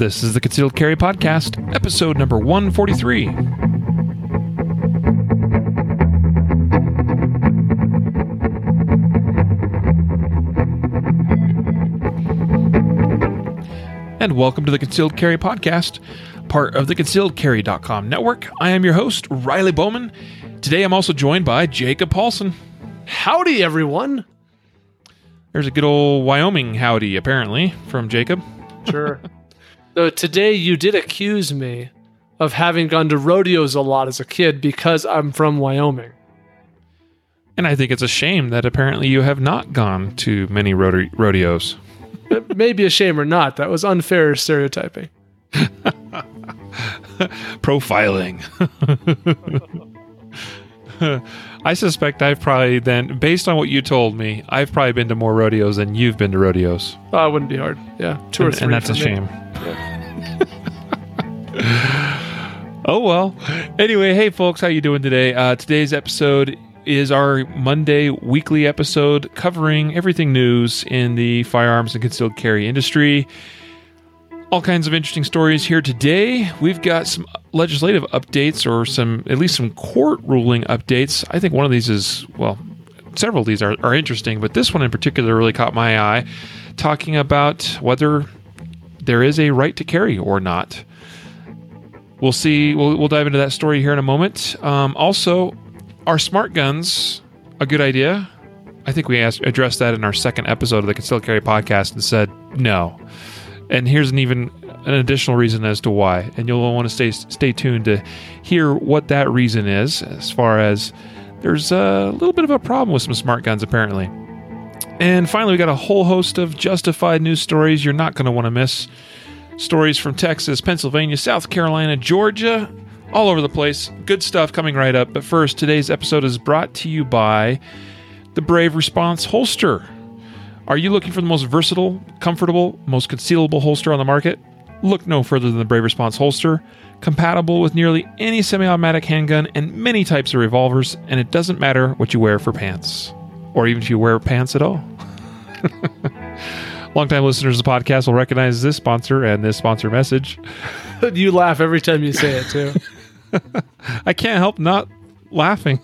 This is the Concealed Carry Podcast, episode number 143. And welcome to the Concealed Carry Podcast, part of the concealedcarry.com network. I am your host, Riley Bowman. Today I'm also joined by Jacob Paulson. Howdy, everyone. There's a good old Wyoming howdy, apparently, from Jacob. Sure. Though today you did accuse me of having gone to rodeos a lot as a kid because I'm from Wyoming. And I think it's a shame that apparently you have not gone to many rode- rodeos. Maybe a shame or not. That was unfair stereotyping. Profiling. I suspect I've probably then, based on what you told me, I've probably been to more rodeos than you've been to rodeos. Oh, it wouldn't be hard. Yeah, two or and, three. and that's a me. shame. oh well. Anyway, hey folks, how you doing today? Uh, today's episode is our Monday weekly episode covering everything news in the firearms and concealed carry industry. All kinds of interesting stories here today. We've got some legislative updates or some, at least some court ruling updates. I think one of these is, well, several of these are, are interesting, but this one in particular really caught my eye, talking about whether there is a right to carry or not. We'll see. We'll, we'll dive into that story here in a moment. Um, also, are smart guns a good idea? I think we asked, addressed that in our second episode of the Concealed Carry podcast and said no. And here's an even an additional reason as to why. And you'll want to stay stay tuned to hear what that reason is. As far as there's a little bit of a problem with some smart guns apparently. And finally, we got a whole host of justified news stories you're not going to want to miss. Stories from Texas, Pennsylvania, South Carolina, Georgia, all over the place. Good stuff coming right up. But first, today's episode is brought to you by the Brave Response Holster. Are you looking for the most versatile, comfortable, most concealable holster on the market? Look no further than the Brave Response Holster, compatible with nearly any semi automatic handgun and many types of revolvers, and it doesn't matter what you wear for pants, or even if you wear pants at all. Longtime listeners of the podcast will recognize this sponsor and this sponsor message. You laugh every time you say it, too. I can't help not laughing.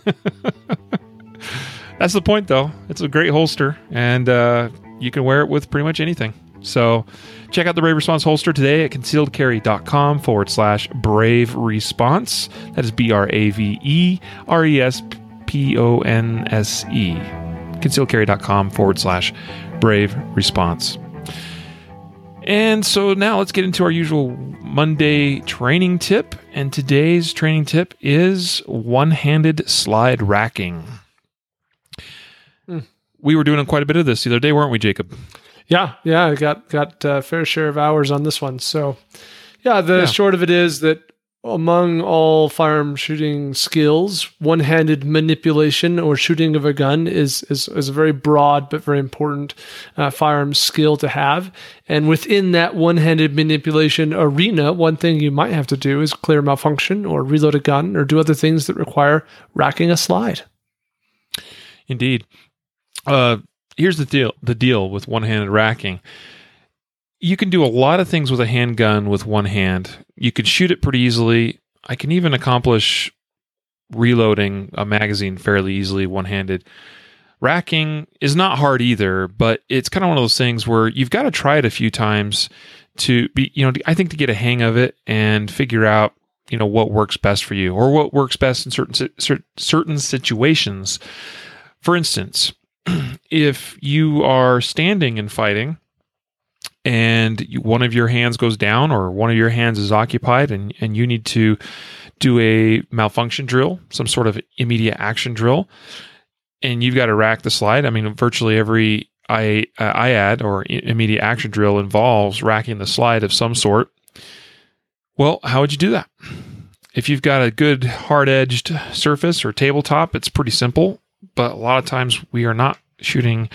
That's the point, though. It's a great holster, and uh, you can wear it with pretty much anything. So check out the Brave Response holster today at concealedcarry.com forward slash brave response. That is B R A V E R E S P O N S E. Concealedcarry.com forward slash brave response. And so now let's get into our usual Monday training tip. And today's training tip is one handed slide racking. We were doing quite a bit of this the other day, weren't we, Jacob? Yeah, yeah, I got got a fair share of hours on this one. So, yeah, the Yeah. short of it is that among all firearm shooting skills, one-handed manipulation or shooting of a gun is is, is a very broad but very important uh, firearm skill to have. And within that one-handed manipulation arena, one thing you might have to do is clear malfunction or reload a gun or do other things that require racking a slide. Indeed. Uh, here's the deal: the deal with one-handed racking. You can do a lot of things with a handgun with one hand. You can shoot it pretty easily. I can even accomplish reloading a magazine fairly easily one-handed. Racking is not hard either, but it's kind of one of those things where you've got to try it a few times to be, you know, I think to get a hang of it and figure out, you know, what works best for you or what works best in certain certain situations. For instance, if you are standing and fighting and one of your hands goes down or one of your hands is occupied and, and you need to do a malfunction drill, some sort of immediate action drill, and you've got to rack the slide. I mean, virtually every I, uh, IAD or immediate action drill involves racking the slide of some sort. Well, how would you do that? If you've got a good hard edged surface or tabletop, it's pretty simple. But a lot of times we are not shooting,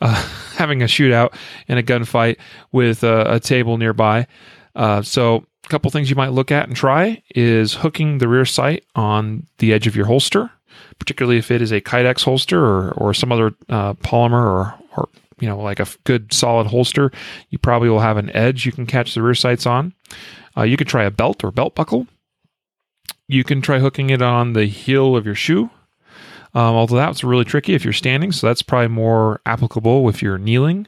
uh, having a shootout in a gunfight with a, a table nearby. Uh, so, a couple things you might look at and try is hooking the rear sight on the edge of your holster, particularly if it is a Kydex holster or, or some other uh, polymer or, or you know, like a good solid holster, you probably will have an edge you can catch the rear sights on. Uh, you could try a belt or belt buckle. You can try hooking it on the heel of your shoe. Um, although that's really tricky if you're standing, so that's probably more applicable if you're kneeling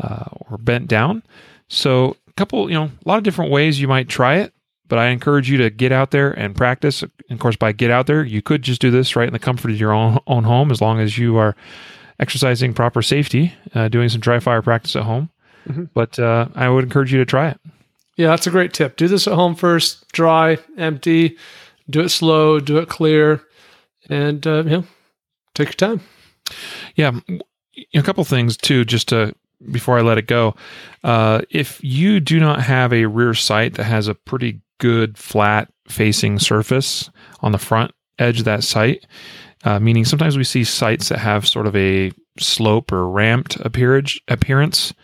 uh, or bent down. So, a couple, you know, a lot of different ways you might try it, but I encourage you to get out there and practice. And of course, by get out there, you could just do this right in the comfort of your own own home, as long as you are exercising proper safety, uh, doing some dry fire practice at home. Mhm. But uh, I would encourage you to try it. Yeah, that's a great tip. Do this at home first, dry, empty, do it slow, do it clear, and uh, you know, take your time. Yeah, a couple things too, just to before I let it go. Uh, if you do not have a rear sight that has a pretty good flat facing surface on the front edge of that sight, uh, meaning sometimes we see sights that have sort of a slope or ramped appearance. Appearance,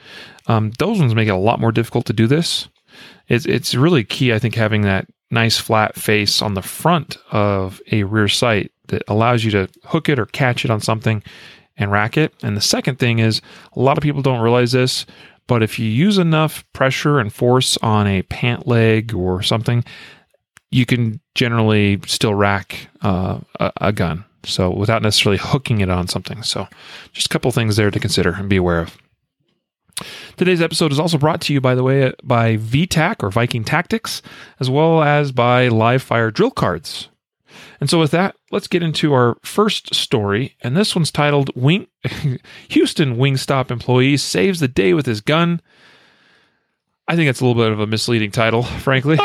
um, those ones make it a lot more difficult to do this. It's it's really key, I think, having that nice flat face on the front of a rear sight that allows you to hook it or catch it on something and rack it. And the second thing is a lot of people don't realize this, but if you use enough pressure and force on a pant leg or something, you can generally still rack uh, a, a gun. So without necessarily hooking it on something. So just a couple things there to consider and be aware of. Today's episode is also brought to you, by the way, by VTAC or Viking Tactics, as well as by Live Fire Drill Cards. And so, with that, let's get into our first story. And this one's titled Wing Houston Wingstop Employee Saves the Day with His Gun. I think it's a little bit of a misleading title, frankly.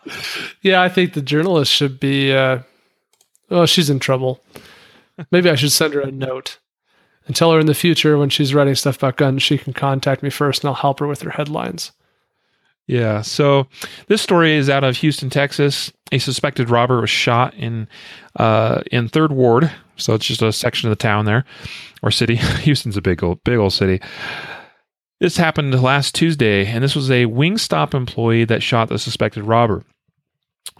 yeah, I think the journalist should be. Uh, oh, she's in trouble. Maybe I should send her a note and tell her in the future when she's writing stuff about guns, she can contact me first, and I'll help her with her headlines. Yeah. So this story is out of Houston, Texas. A suspected robber was shot in uh, in Third Ward. So it's just a section of the town there, or city. Houston's a big old big old city. This happened last Tuesday, and this was a Wingstop employee that shot the suspected robber.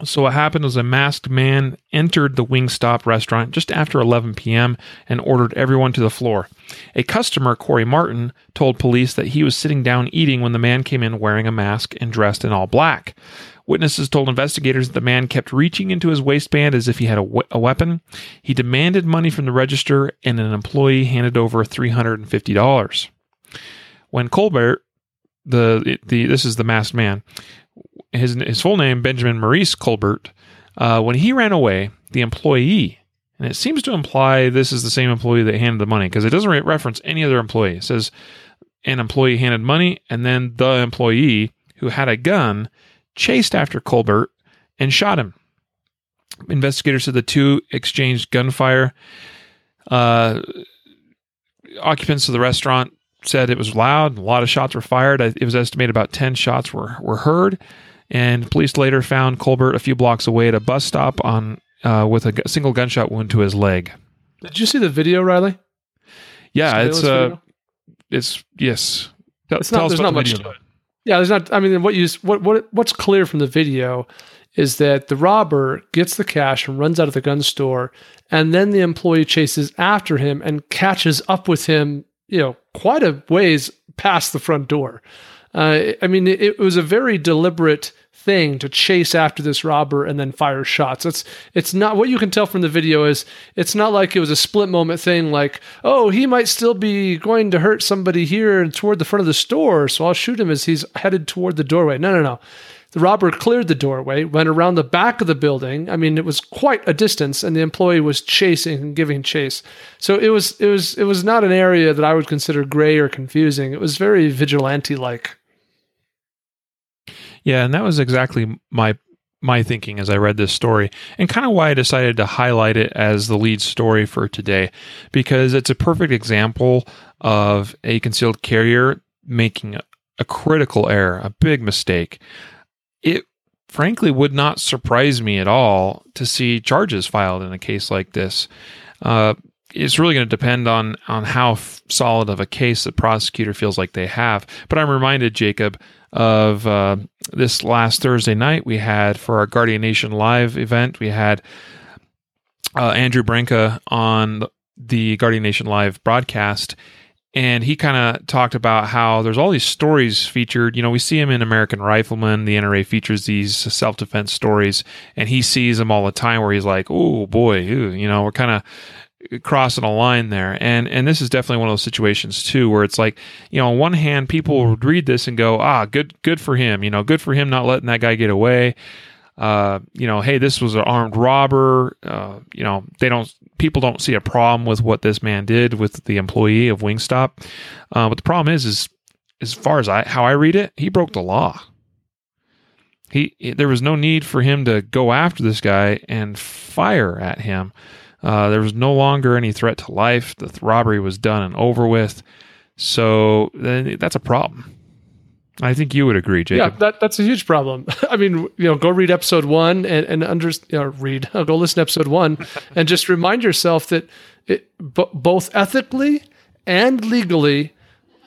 So what happened was a masked man entered the Wingstop restaurant just after 11 p.m. and ordered everyone to the floor. A customer, Corey Martin, told police that he was sitting down eating when the man came in wearing a mask and dressed in all black. Witnesses told investigators that the man kept reaching into his waistband as if he had a, we- a weapon. He demanded money from the register, and an employee handed over $350. When Colbert, the, the this is the masked man, his his full name Benjamin Maurice Colbert. Uh, when he ran away, the employee, and it seems to imply this is the same employee that handed the money because it doesn't re- reference any other employee. It says an employee handed money, and then the employee who had a gun chased after Colbert and shot him. Investigators said the two exchanged gunfire. Uh, occupants of the restaurant said it was loud. A lot of shots were fired. It was estimated about 10 shots were, were heard. And police later found Colbert a few blocks away at a bus stop on uh, with a single gunshot wound to his leg. Did you see the video, Riley? Yeah, it's uh, it's yes. Tell, It's not. us There's not the much video. to it. Yeah, there's not. I mean, what you what what what's clear from the video is that the robber gets the cash and runs out of the gun store, and then the employee chases after him and catches up with him. You know, quite a ways past the front door. Uh, I mean, it, it was a very deliberate thing to chase after this robber and then fire shots. It's it's not what you can tell from the video is it's not like it was a split moment thing like, oh, he might still be going to hurt somebody here and toward the front of the store, so I'll shoot him as he's headed toward the doorway. No, no, no. The robber cleared the doorway, went around the back of the building. I mean, it was quite a distance, and the employee was chasing and giving chase. So it was it was it was not an area that I would consider gray or confusing. It was very vigilante like. Yeah, and that was exactly my my thinking as I read this story, and kind of why I decided to highlight it as the lead story for today, because it's a perfect example of a concealed carrier making a, critical error, a big mistake. It frankly would not surprise me at all to see charges filed in a case like this. Uh, it's really going to depend on on how f- solid of a case the prosecutor feels like they have. But I'm reminded, Jacob, of uh, this last Thursday night we had for our Guardian Nation live event. We had uh, Andrew Branca on the Guardian Nation live broadcast, and he kind of talked about how there's all these stories featured. You know, we see him in American Rifleman. The NRA features these self defense stories, and he sees them all the time. Where he's like, "Oh boy, ew, you know, we're kind of crossing a line there." And and this is definitely one of those situations too, where it's like, you know, on one hand, people would read this and go, "Ah, good, good for him. You know, good for him not letting that guy get away." Uh, you know, hey, this was an armed robber. Uh, you know, they don't people don't see a problem with what this man did with the employee of Wingstop. Uh, but the problem is, is as far as I how I read it, he broke the law. He there was no need for him to go after this guy and fire at him. Uh, there was no longer any threat to life. The robbery was done and over with. So then that's a problem. I think you would agree, Jacob. Yeah, that, that's a huge problem. I mean, you know, go read episode one and, and under, you know, read, go listen to episode one and just remind yourself that it, b- both ethically and legally,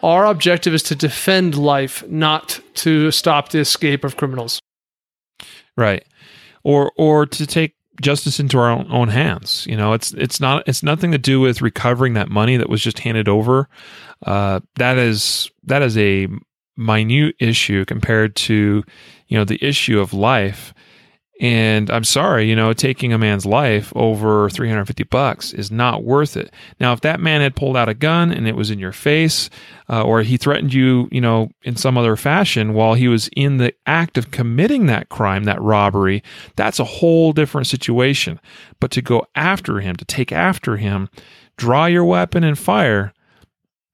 our objective is to defend life, not to stop the escape of criminals. Right. Or, or to take justice into our own, own hands. You know, it's, it's not, it's nothing to do with recovering that money that was just handed over. Uh, that is, that is a minute issue compared to you know the issue of life and i'm sorry you know taking a man's life over 350 bucks is not worth it. Now if that man had pulled out a gun and it was in your face uh, or he threatened you you know in some other fashion while he was in the act of committing that crime that robbery that's a whole different situation. But to go after him to take after him draw your weapon and fire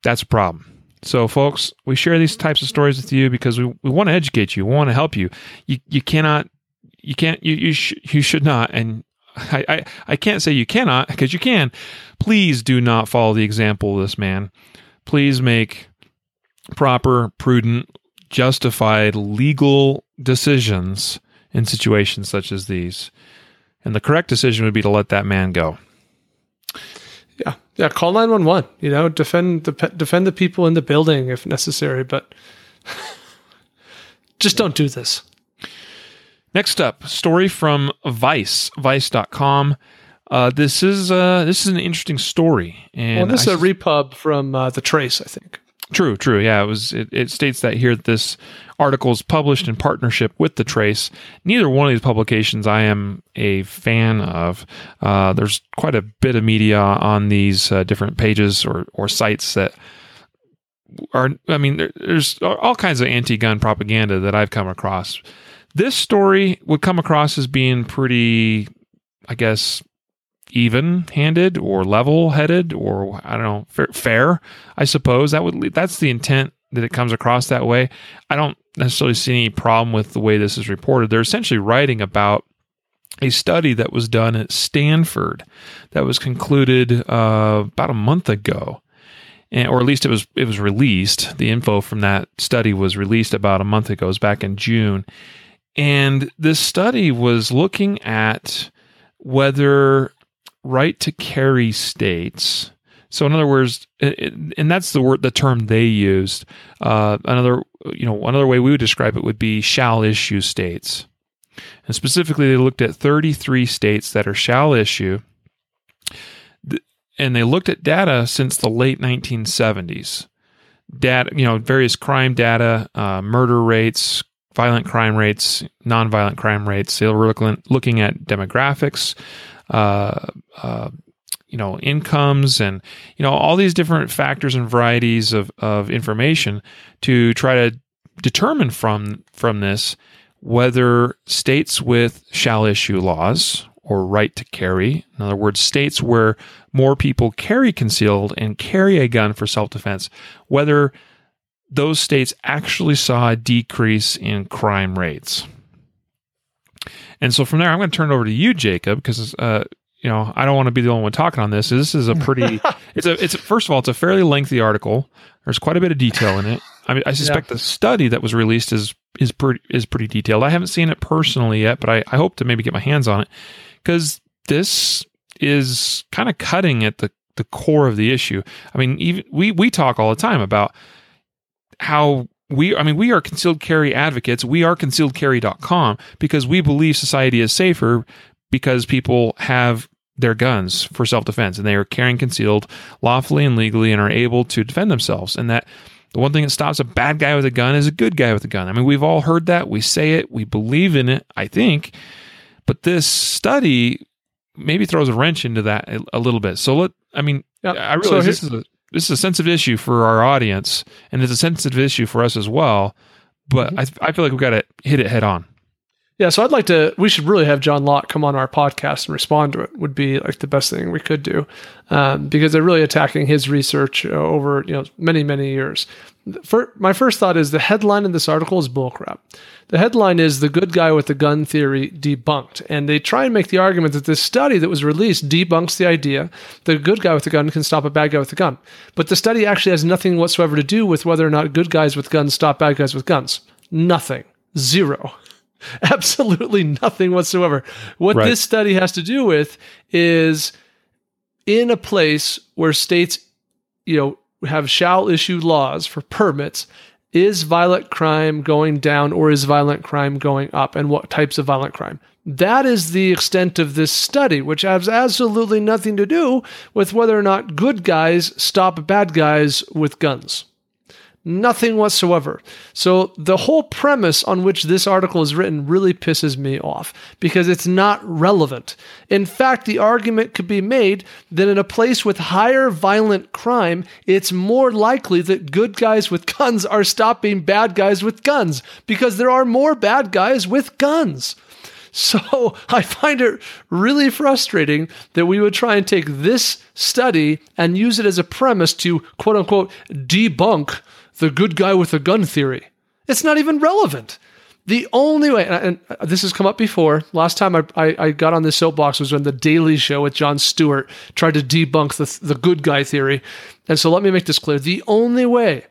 that's a problem. So, folks, we share these types of stories with you because we, we want to educate you, we want to help you. You you cannot, you can't, you you, sh- you should not, and I, I I can't say you cannot because you can. Please do not follow the example of this man. Please make proper, prudent, justified, legal decisions in situations such as these. And the correct decision would be to let that man go. Yeah, yeah. Call nine one one. You know, defend the defend the people in the building if necessary, but just don't do this. Next up, story from Vice, Vice.com. Uh, this is uh, this is an interesting story, and well, this is a repub from uh, the Trace, I think. True, true. Yeah, it was. It, it, states that here that this article is published in partnership with the Trace. Neither one of these publications I am a fan of. Uh, there's quite a bit of media on these uh, different pages or or sites that are. I mean, there, there's all kinds of anti-gun propaganda that I've come across. This story would come across as being pretty, I guess, even handed or level headed or I don't know fair, fair, I suppose that would that's the intent that it comes across that way. I don't necessarily see any problem with the way this is reported. They're essentially writing about a study that was done at Stanford that was concluded uh, about a month ago. And, or at least it was it was released. The info from that study was released about a month ago. It was back in June, and this study was looking at whether right to carry states. So, in other words, and that's the word, the term they used. Uh, another, you know, another way we would describe it would be shall issue states. And specifically, they looked at 33 states that are shall issue, and they looked at data since the late 1970s. Data, you know, various crime data, uh, murder rates, violent crime rates, nonviolent crime rates. They were looking, at demographics, uh, uh, you know incomes and you know all these different factors and varieties of, of information to try to determine from from this whether states with shall issue laws or right to carry in other words states where more people carry concealed and carry a gun for self-defense whether those states actually saw a decrease in crime rates and so from there, I'm going to turn it over to you, Jacob, because uh, you know I don't want to be the only one talking on this. This is a pretty. it's a. It's a, first of all, it's a fairly lengthy article. There's quite a bit of detail in it. I mean, I suspect yeah. the study that was released is is pretty is pretty detailed. I haven't seen it personally yet, but I, I hope to maybe get my hands on it because this is kind of cutting at the the core of the issue. I mean, even we we talk all the time about how we i mean we are concealed carry advocates we are concealedcarry.com because we believe society is safer because people have their guns for self defense and they are carrying concealed lawfully and legally and are able to defend themselves. And that the one thing that stops a bad guy with a gun is a good guy with a gun. I mean, we've all heard that. We say it. We believe in it, I think. But this study maybe throws a wrench into that a, a little bit. So let, I mean. I realize so this is a this is a sensitive issue for our audience, and it's a sensitive issue for us as well. But mm-hmm. I, I feel like we've got to hit it head on. Yeah, so I'd like to. We should really have John Lott come on our podcast and respond to it. Would be like the best thing we could do, um, because they're really attacking his research uh, over you know many many years. For, my first thought is the headline in this article is bullcrap. The headline is "The Good Guy with the Gun Theory Debunked," and they try and make the argument that this study that was released debunks the idea that a good guy with a gun can stop a bad guy with a gun. But the study actually has nothing whatsoever to do with whether or not good guys with guns stop bad guys with guns. Nothing. Zero. Absolutely nothing whatsoever. What right. this study has to do with is in a place where states, you know, have shall issue laws for permits, is violent crime going down or is violent crime going up and what types of violent crime? That is the extent of this study, which has absolutely nothing to do with whether or not good guys stop bad guys with guns. Nothing whatsoever. So, the whole premise on which this article is written really pisses me off because it's not relevant. In fact, the argument could be made that in a place with higher violent crime, it's more likely that good guys with guns are stopping bad guys with guns because there are more bad guys with guns. So I find it really frustrating that we would try and take this study and use it as a premise to quote unquote debunk the good guy with a gun theory. It's not even relevant. The only way, and, uh, this has come up before. Last time I, I, I, got on this soapbox was when the Daily Show with Jon Stewart tried to debunk the, the good guy theory. And so let me make this clear. The only way and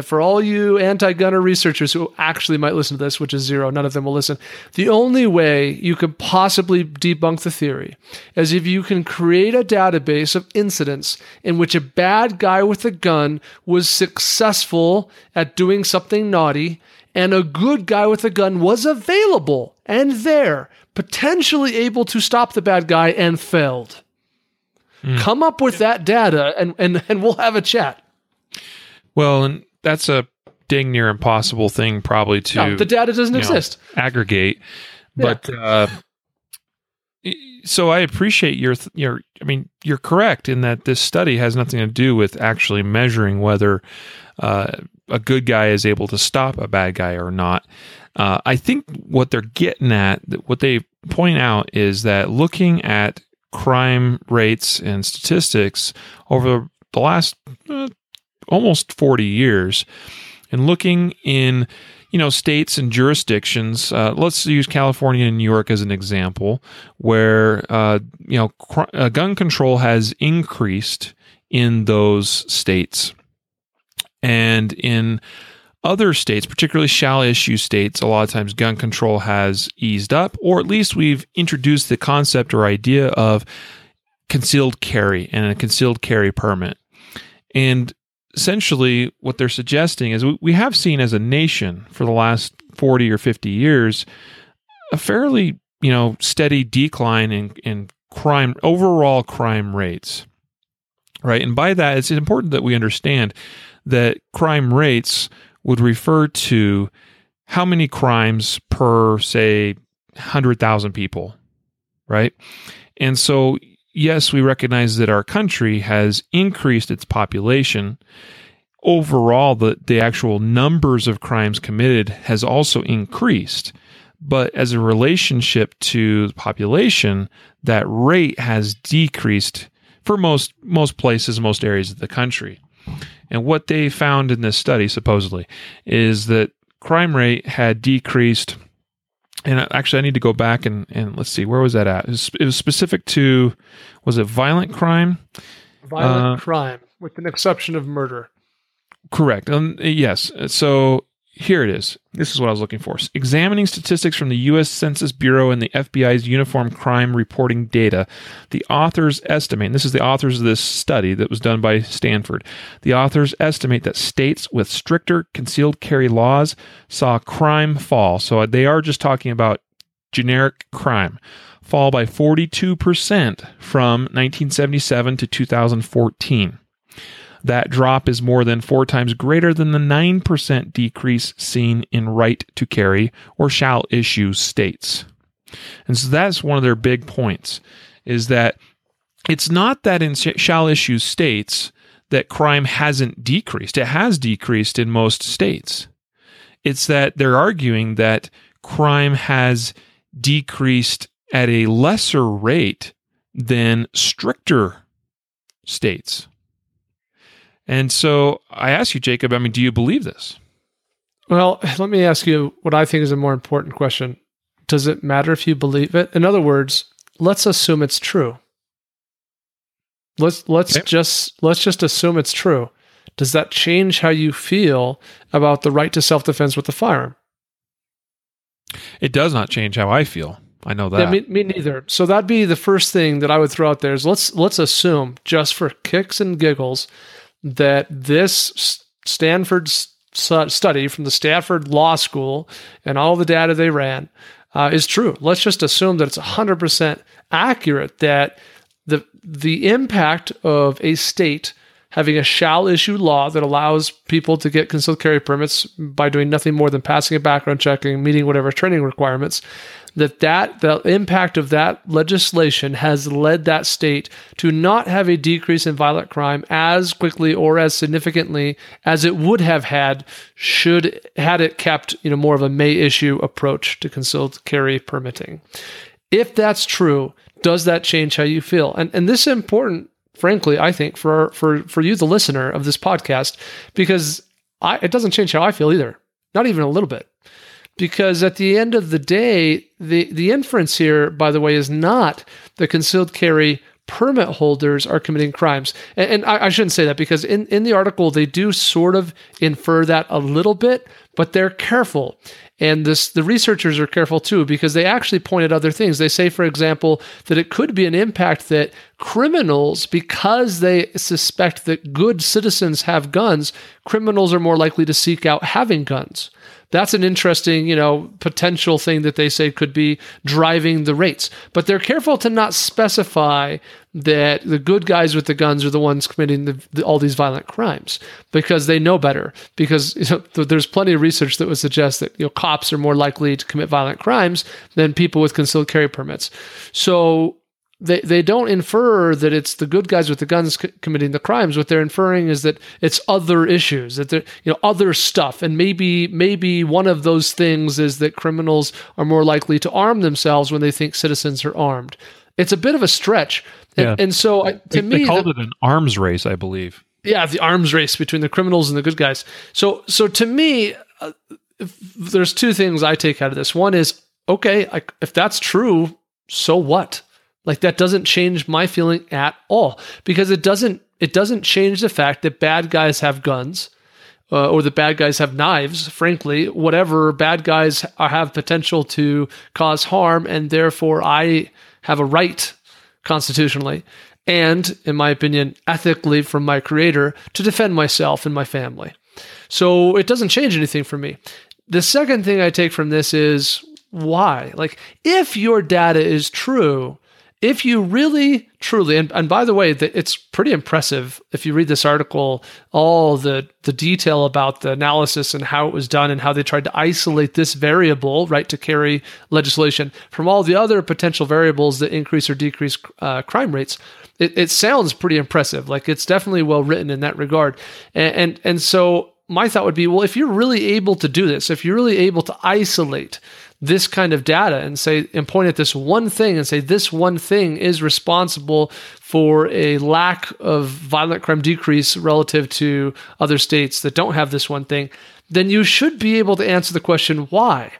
for all you anti gunner researchers who actually might listen to this, which is zero, none of them will listen, the only way you could possibly debunk the theory is if you can create a database of incidents in which a bad guy with a gun was successful at doing something naughty and a good guy with a gun was available and there, potentially able to stop the bad guy and failed. Mm. Come up with that data and, and, and we'll have a chat. Well, and that's a dang near impossible thing probably to no, the data doesn't exist know, aggregate. Yeah. but uh, so i appreciate your your i mean you're correct in that this study has nothing to do with actually measuring whether uh, a good guy is able to stop a bad guy or not. Uh, i think what they're getting at what they point out is that looking at crime rates and statistics over the last uh, almost 40 years and looking in you know states and jurisdictions uh, let's use california and new york as an example where uh, you know cr- uh, gun control has increased in those states. And in other states particularly shall issue states a lot of times gun control has eased up or at least we've introduced the concept or idea of concealed carry and a concealed carry permit. And essentially what they're suggesting is we have seen as a nation for the last 40 or 50 years a fairly you know steady decline in, in crime overall crime rates right? And by that it's important that we understand that crime rates would refer to how many crimes per say 100,000 people right? And so yes, we recognize that our country has increased its population. Overall, the, the actual numbers of crimes committed has also increased. But as a relationship to the population, that rate has decreased for most most places, most areas of the country. And what they found in this study, supposedly, is that crime rate had decreased and actually I need to go back and, and let's see where was that at. It was, it was specific to was it violent crime? Violent uh, crime, with an exception of murder. Correct. Um, yes. So here it is. This is what I was looking for. Examining statistics from the U.S. Census Bureau and the FBI's Uniform Crime Reporting data, the authors estimate, this is the authors of this study that was done by Stanford, the authors estimate that states with stricter concealed carry laws saw crime fall. So they are just talking about generic crime fall by 42% from 1977 to 2014. That drop is more than four times greater than the 9% decrease seen in right to carry or shall issue states. And so that's one of their big points is that it's not that in shall issue states that crime hasn't decreased. It has decreased in most states. It's that they're arguing that crime has decreased at a lesser rate than stricter states. And so I ask you, Jacob, I mean, do you believe this? Well, let me ask you what I think is a more important question. Does it matter if you believe it? In other words, let's assume it's true. Let's let's okay. just let's just assume it's true. Does that change how you feel about the right to self-defense with the firearm? It does not change how I feel. I know that. Yeah, me, me, neither. So that'd be the first thing that I would throw out there is let's let's assume just for kicks and giggles that this Stanford study from the Stanford Law School and all the data they ran uh, is true. Let's just assume that it's 100% accurate that the the impact of a state having a shall issue law that allows people to get concealed carry permits by doing nothing more than passing a background check and meeting whatever training requirements, that that the impact of that legislation has led that state to not have a decrease in violent crime as quickly or as significantly as it would have had should had it kept you know more of a may issue approach to concealed carry permitting. If that's true does that change how you feel? And and this is important frankly, I think for for for you, the listener of this podcast, because I, it doesn't change how I feel either, not even a little bit. Because at the end of the day, the the inference here, by the way, is not the concealed carry permit holders are committing crimes. And, and I, I, shouldn't say that because in, in the article, they do sort of infer that a little bit, but they're careful. And this, the researchers are careful too because they actually point at other things. They say, for example, that it could be an impact that criminals, because they suspect that good citizens have guns, criminals are more likely to seek out having guns that's an interesting, you know, potential thing that they say could be driving the rates. But they're careful to not specify that the good guys with the guns are the ones committing the, the, all these violent crimes because they know better. Because you know, there's plenty of research that would suggest that you know cops are more likely to commit violent crimes than people with concealed carry permits. So they they don't infer that it's the good guys with the guns c- committing the crimes. What they're inferring is that it's other issues, that they're, you know other stuff, and maybe maybe one of those things is that criminals are more likely to arm themselves when they think citizens are armed. It's a bit of a stretch, and, yeah. and so I, to they, me, they called the, it an arms race, I believe. Yeah, the arms race between the criminals and the good guys. So so to me, uh, there's two things I take out of this. One is okay, I, if that's true, so what? Like that doesn't change my feeling at all because it doesn't it doesn't change the fact that bad guys have guns uh, or the bad guys have knives. Frankly, whatever bad guys are, have potential to cause harm, and therefore I have a right constitutionally and, in my opinion, ethically from my creator to defend myself and my family. So it doesn't change anything for me. The second thing I take from this is why? Like, if your data is true, if you really truly and, and by the way it's pretty impressive if you read this article all the the detail about the analysis and how it was done and how they tried to isolate this variable right to carry legislation from all the other potential variables that increase or decrease uh, crime rates. It, it sounds pretty impressive. Like it's definitely well written in that regard. And, and and so my thought would be well if you're really able to do this if you're really able to isolate this kind of data and say and point at this one thing and say this one thing is responsible for a lack of violent crime decrease relative to other states that don't have this one thing, then you should be able to answer the question why.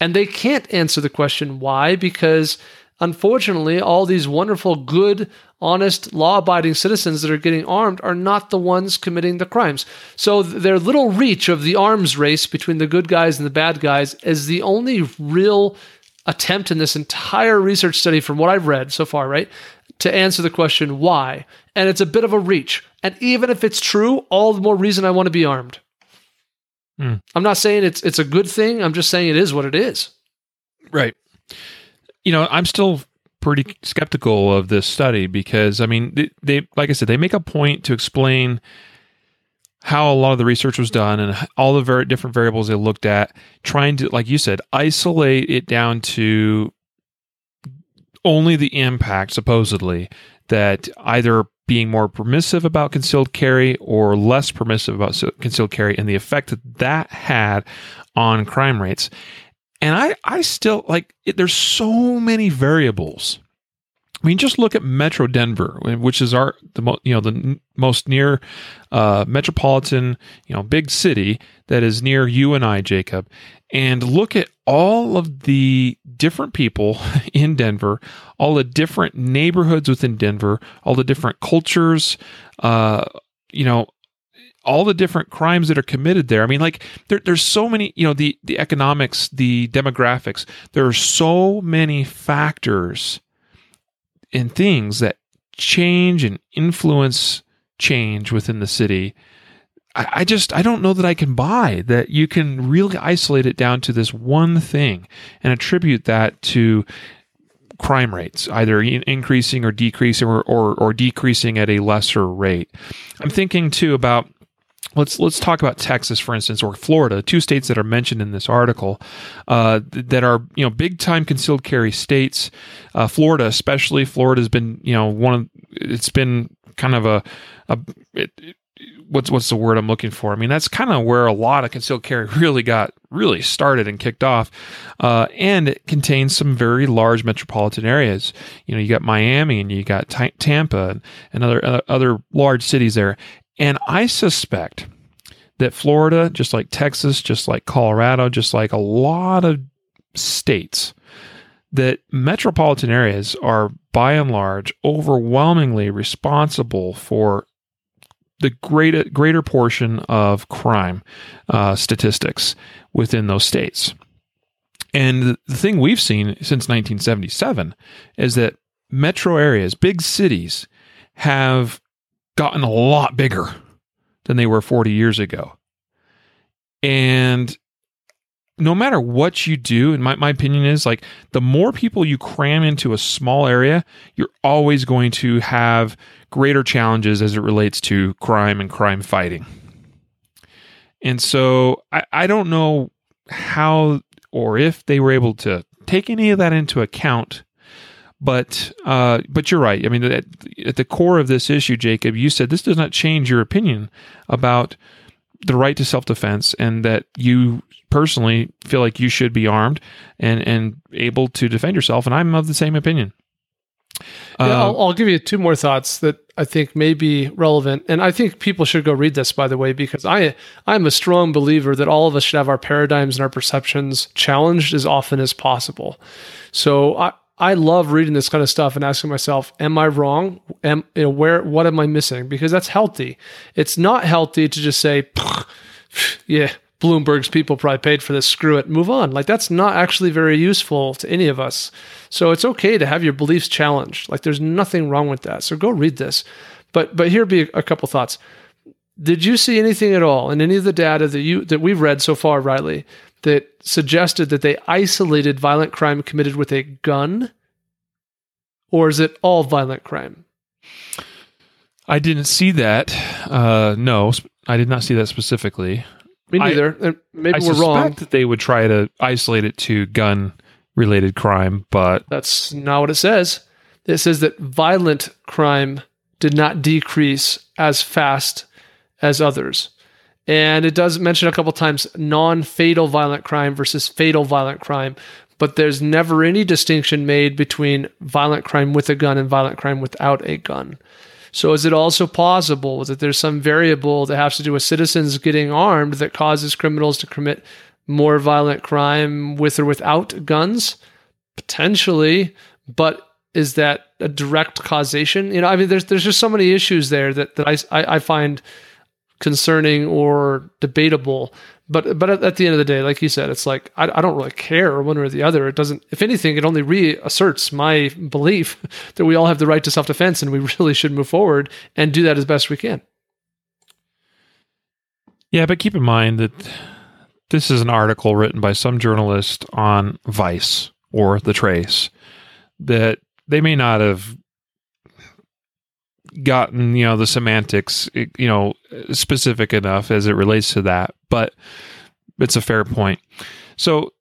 And they can't answer the question why because unfortunately all these wonderful good honest, law abiding citizens that are getting armed are not the ones committing the crimes. So their little reach of the arms race between the good guys and the bad guys is the only real attempt in this entire research study, from what I've read so far, right? To answer the question why. And it's a bit of a reach. And even if it's true, all the more reason I want to be armed. Mm. I'm not saying it's it's a good thing. I'm just saying it is what it is. Right. You know, I'm still pretty skeptical of this study because I mean they, they like I said they make a point to explain how a lot of the research was done and all the very different variables they looked at, trying to, like you said, isolate it down to only the impact, supposedly, that either being more permissive about concealed carry or less permissive about concealed carry and the effect that that had on crime rates. And I, I still like, it, there's so many variables. I mean, just look at Metro Denver, which is our the mo- you know the n- most near uh, metropolitan you know big city that is near you and I, Jacob, and look at all of the different people in Denver, all the different neighborhoods within Denver, all the different cultures, uh, you know, all the different crimes that are committed there. I mean, like there, there's so many, you know, the the economics, the demographics. There are so many factors and things that change and influence change within the city. I, I just I don't know that I can buy that you can really isolate it down to this one thing and attribute that to crime rates, either increasing or decreasing or, or, or decreasing at a lesser rate. I'm thinking too about let's let's talk about Texas, for instance, or Florida, two states that are mentioned in this article uh, that are you know big time concealed carry states. Uh, Florida, especially, Florida has been you know one of it's been kind of a, a it, what's what's the word I'm looking for? I mean, that's kind of where a lot of concealed carry really got really started and kicked off, uh, and it contains some very large metropolitan areas. You know, you got Miami and you got T- Tampa and, and other uh, other large cities there, and I suspect that Florida, just like Texas, just like Colorado, just like a lot of states, that metropolitan areas are by and large overwhelmingly responsible for the greater greater portion of crime uh, statistics within those states. And the thing we've seen since 1977 is that metro areas, big cities, have gotten a lot bigger than they were 40 years ago. And no matter what you do, and my, my opinion is like the more people you cram into a small area, you're always going to have greater challenges as it relates to crime and crime fighting. And so I, I don't know how or if they were able to take any of that into account but uh, but you're right. I mean, at, at the core of this issue, Jacob, you said this does not change your opinion about the right to self defense, and that you personally feel like you should be armed and and able to defend yourself. And I'm of the same opinion. Yeah, uh, I'll, I'll, give you two more thoughts that I think may be relevant, and I think people should go read this. By the way, because I I'm a strong believer that all of us should have our paradigms and our perceptions challenged as often as possible. So I, I love reading this kind of stuff and asking myself, am I wrong? Am you know where what am I missing? Because that's healthy. It's not healthy to just say, yeah, Bloomberg's people probably paid for this. Screw it, move on. Like that's not actually very useful to any of us. So it's okay to have your beliefs challenged. Like there's nothing wrong with that. So go read this. But but here be a, a couple thoughts. Did you see anything at all in any of the data that you that we've read so far, Riley, that suggested that they isolated violent crime committed with a gun? Or is it all violent crime? I didn't see that. Uh, no, I did not see that specifically. Me neither. I, Maybe I we're wrong. that they would try to isolate it to gun related crime, but that's not what it says. It says that violent crime did not decrease as fast as others. And it does mention a couple times non fatal violent crime versus fatal violent crime, but there's never any distinction made between violent crime with a gun and violent crime without a gun. So, is it also possible that there's some variable that has to do with citizens getting armed that causes criminals to commit more violent crime with or without guns? Potentially, but is that a direct causation? You know, I mean, there's there's just so many issues there that that I I, I find concerning or debatable. But but at the end of the day, like you said, it's like I, I don't really care one way or the other. It doesn't. If anything, it only reasserts my belief that we all have the right to self defense, and we really should move forward and do that as best we can. Yeah, but keep in mind that this is an article written by some journalist on Vice or The Trace that they may not have gotten you know the semantics eh, you know specific enough as it relates to that but it's a fair point. So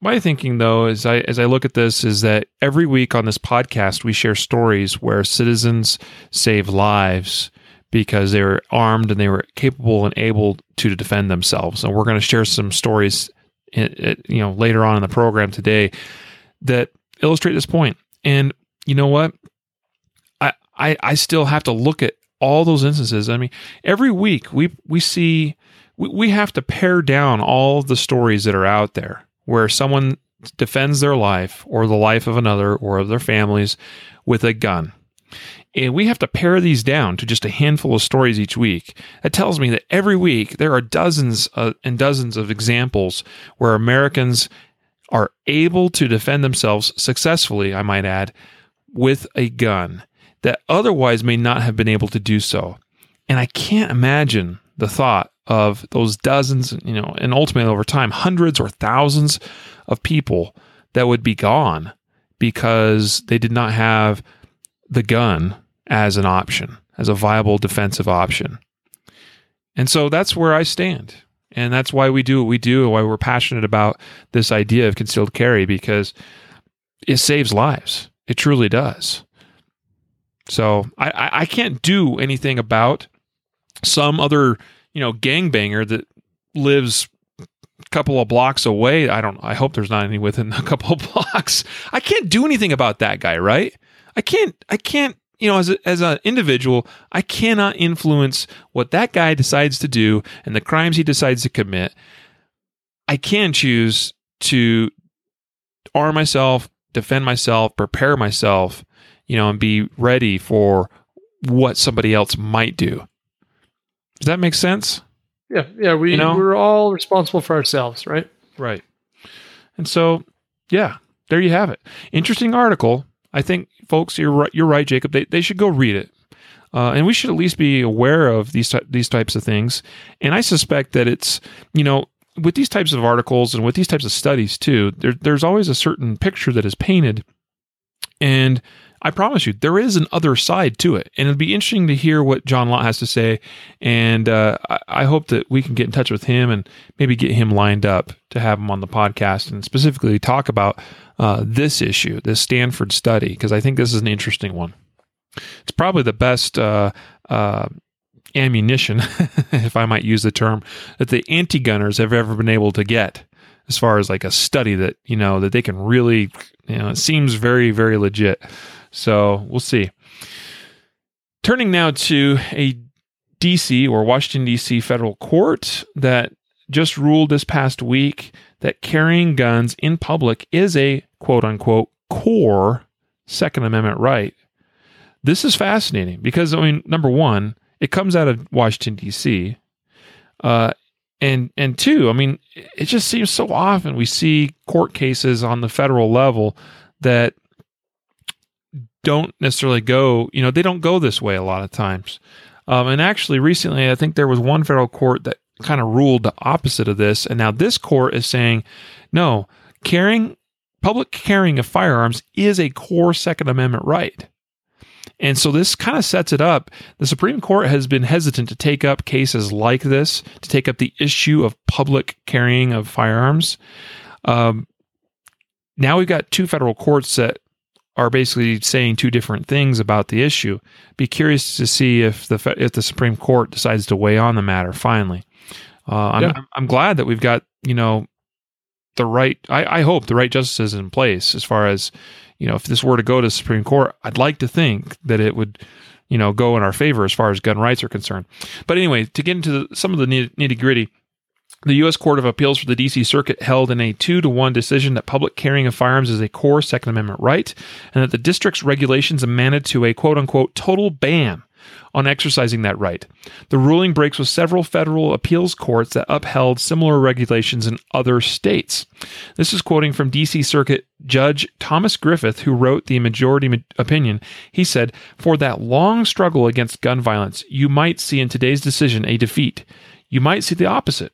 my thinking though is I as I look at this is that every week on this podcast we share stories where citizens save lives because they were armed and they were capable and able to defend themselves. And we're going to share some stories eh, eh, you know later on in the program today that illustrate this point. And you know what I, I still have to look at all those instances. I mean, every week we we see we, we have to pare down all the stories that are out there where someone defends their life or the life of another or of their families with a gun. And we have to pare these down to just a handful of stories each week. That tells me that every week there are dozens uh, and dozens of examples where Americans are able to defend themselves successfully, I might add, with a gun that otherwise may not have been able to do so. And I can't imagine the thought of those dozens, you know, and ultimately over time, hundreds or thousands of people that would be gone because they did not have the gun as an option, as a viable defensive option. And so that's where I stand. And that's why we do what we do, and why we're passionate about this idea of concealed carry, because it saves lives. It truly does. So I, I can't do anything about some other, you know, gangbanger that lives a couple of blocks away. I don't I hope there's not any within a couple of blocks. I can't do anything about that guy, right? I can't I can't you know, as a, as an individual, I cannot influence what that guy decides to do and the crimes he decides to commit. I can choose to arm myself, defend myself, prepare myself, you know, and be ready for what somebody else might do. Does that make sense? Yeah, yeah. We you know? we're all responsible for ourselves, right? Right. And so, yeah, there you have it. Interesting article. I think, folks, you're right. You're right, Jacob. They they should go read it. Uh, and we should at least be aware of these these types of things. And I suspect that it's you know with these types of articles and with these types of studies too, there, there's always a certain picture that is painted, and I promise you, there is an other side to it. And it'll be interesting to hear what John Lott has to say. And uh, I, I, hope that we can get in touch with him and maybe get him lined up to have him on the podcast and specifically talk about uh, this issue, this Stanford study, because I think this is an interesting one. It's probably the best uh, uh ammunition, if I might use the term, that the anti gunners have ever been able to get as far as like a study that, you know, that they can really, you know, it seems very, very legit. So we'll see. Turning now to a DC or Washington, D.C. federal court that just ruled this past week that carrying guns in public is a quote unquote core Second Amendment right. This is fascinating because, I mean, number one, it comes out of Washington, D.C. Uh, and and two, I mean, it just seems so often we see court cases on the federal level that don't necessarily go, you know, they don't go this way a lot of times. Um, and actually, recently, I think there was one federal court that kind of ruled the opposite of this. And now this court is saying, no, carrying, public carrying of firearms is a core Second Amendment right. And so this kind of sets it up. The Supreme Court has been hesitant to take up cases like this, to take up the issue of public carrying of firearms. Um, now we've got two federal courts that are basically saying two different things about the issue. Be curious to see if the if the Supreme Court decides to weigh on the matter finally. Uh, I'm. I'm glad that we've got you know the right. I, I hope the right justices in place as far as you know if this were to go to the Supreme Court. I'd like to think that it would you know go in our favor as far as gun rights are concerned. But anyway, to get into the, some of the nitty gritty. The U.S. Court of Appeals for the D.C. Circuit held in a 2 to 1 decision that public carrying of firearms is a core Second Amendment right, and that the district's regulations amounted to a quote unquote total ban on exercising that right. The ruling breaks with several federal appeals courts that upheld similar regulations in other states. This is quoting from DC Circuit Judge Thomas Griffith, who wrote the majority opinion. He said, For that long struggle against gun violence, you might see in today's decision a defeat. You might see the opposite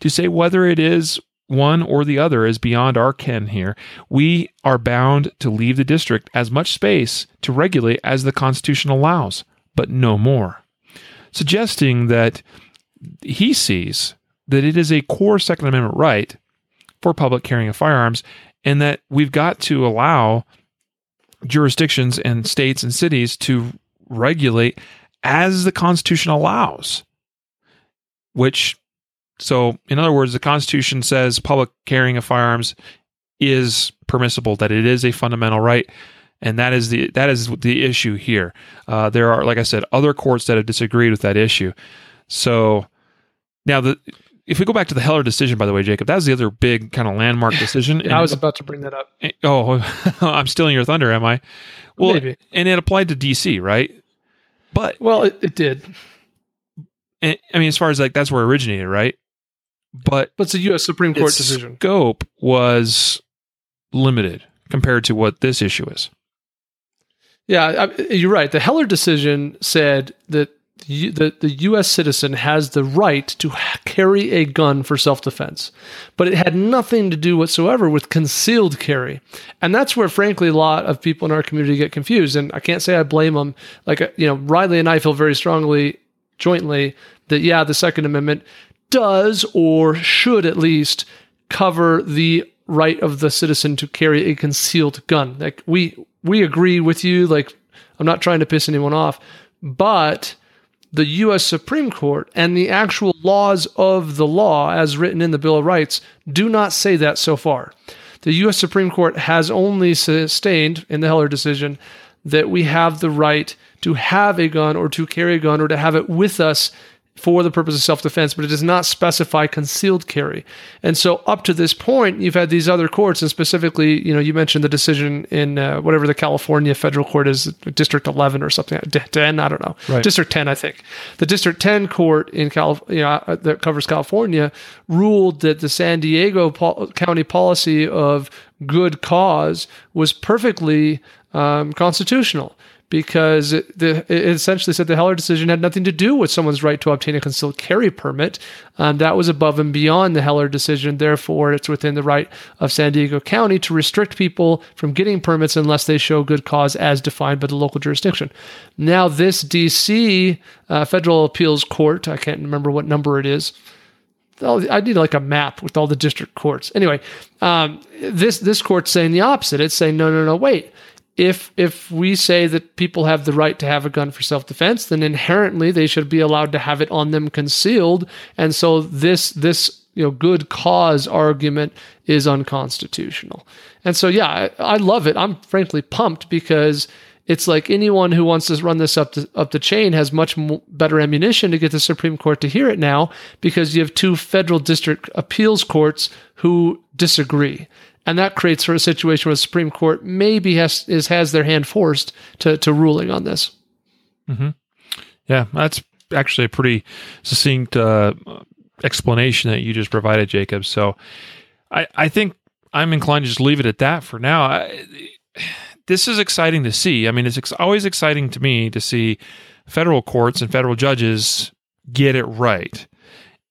to say whether it is one or the other is beyond our ken here. We are bound to leave the district as much space to regulate as the Constitution allows, but no more. Suggesting that he sees that it is a core Second Amendment right for public carrying of firearms, and that we've got to allow jurisdictions and states and cities to regulate as the Constitution allows. Which, so in other words, the Constitution says public carrying of firearms is permissible, that it is a fundamental right. And that is the that is the issue here. Uh, there are, like I said, other courts that have disagreed with that issue. So now the if we go back to the Heller decision, by the way, Jacob, that was the other big kind of landmark decision. I was about to bring that up. Oh, I'm stealing your thunder, am I? Well, Maybe. and it applied to DC, right? But Well, it, it did, I mean, as far as like that's where it originated, right? But but it's a U.S. Supreme Court its decision. scope was limited compared to what this issue is. Yeah, I, you're right. The Heller decision said that the, the, the U.S. citizen has the right to carry a gun for self defense, but it had nothing to do whatsoever with concealed carry. And that's where, frankly, a lot of people in our community get confused. And I can't say I blame them. Like, you know, Riley and I feel very strongly jointly that, yeah, the Second Amendment does or should at least cover the right of the citizen to carry a concealed gun. Like we we agree with you. Like I'm not trying to piss anyone off, but the U.S. Supreme Court and the actual laws of the law, as written in the Bill of Rights, do not say that so far. The U.S. Supreme Court has only sustained in the Heller decision that we have the right to have a gun or to carry a gun or to have it with us for the purpose of self defense, but it does not specify concealed carry. And so, up to this point, you've had these other courts, and specifically, you know, you mentioned the decision in uh, whatever the California federal court is, District 11 or something, 10, I don't know, Right. District 10, I think. The District 10 court in Cal, you know, uh, that covers California, ruled that the San Diego pol- County policy of good cause was perfectly um, constitutional because it, the, it essentially said the Heller decision had nothing to do with someone's right to obtain a concealed carry permit. Um, that was above and beyond the Heller decision. Therefore, it's within the right of San Diego County to restrict people from getting permits unless they show good cause as defined by the local jurisdiction. Now, this DC uh, Federal Appeals Court, I can't remember what number it is. I need like a map with all the district courts. Anyway, um, this this court's saying the opposite. It's saying no, no, no, wait if if we say that people have the right to have a gun for self-defense then inherently they should be allowed to have it on them concealed. And so this this you know good cause argument is unconstitutional. And so yeah i, I love it. I'm frankly pumped because it's like anyone who wants to run this up the up the chain has much better ammunition to get the Supreme Court to hear it now because you have two federal district appeals courts who disagree and that creates for a situation where the Supreme Court maybe has is has their hand forced to to ruling on this. Yeah, that's actually a pretty succinct uh, explanation that you just provided, Jacob. So I, I think I'm inclined to just leave it at that for now. I, this is exciting to see. I mean, it's ex- always exciting to me to see federal courts and federal judges get it right.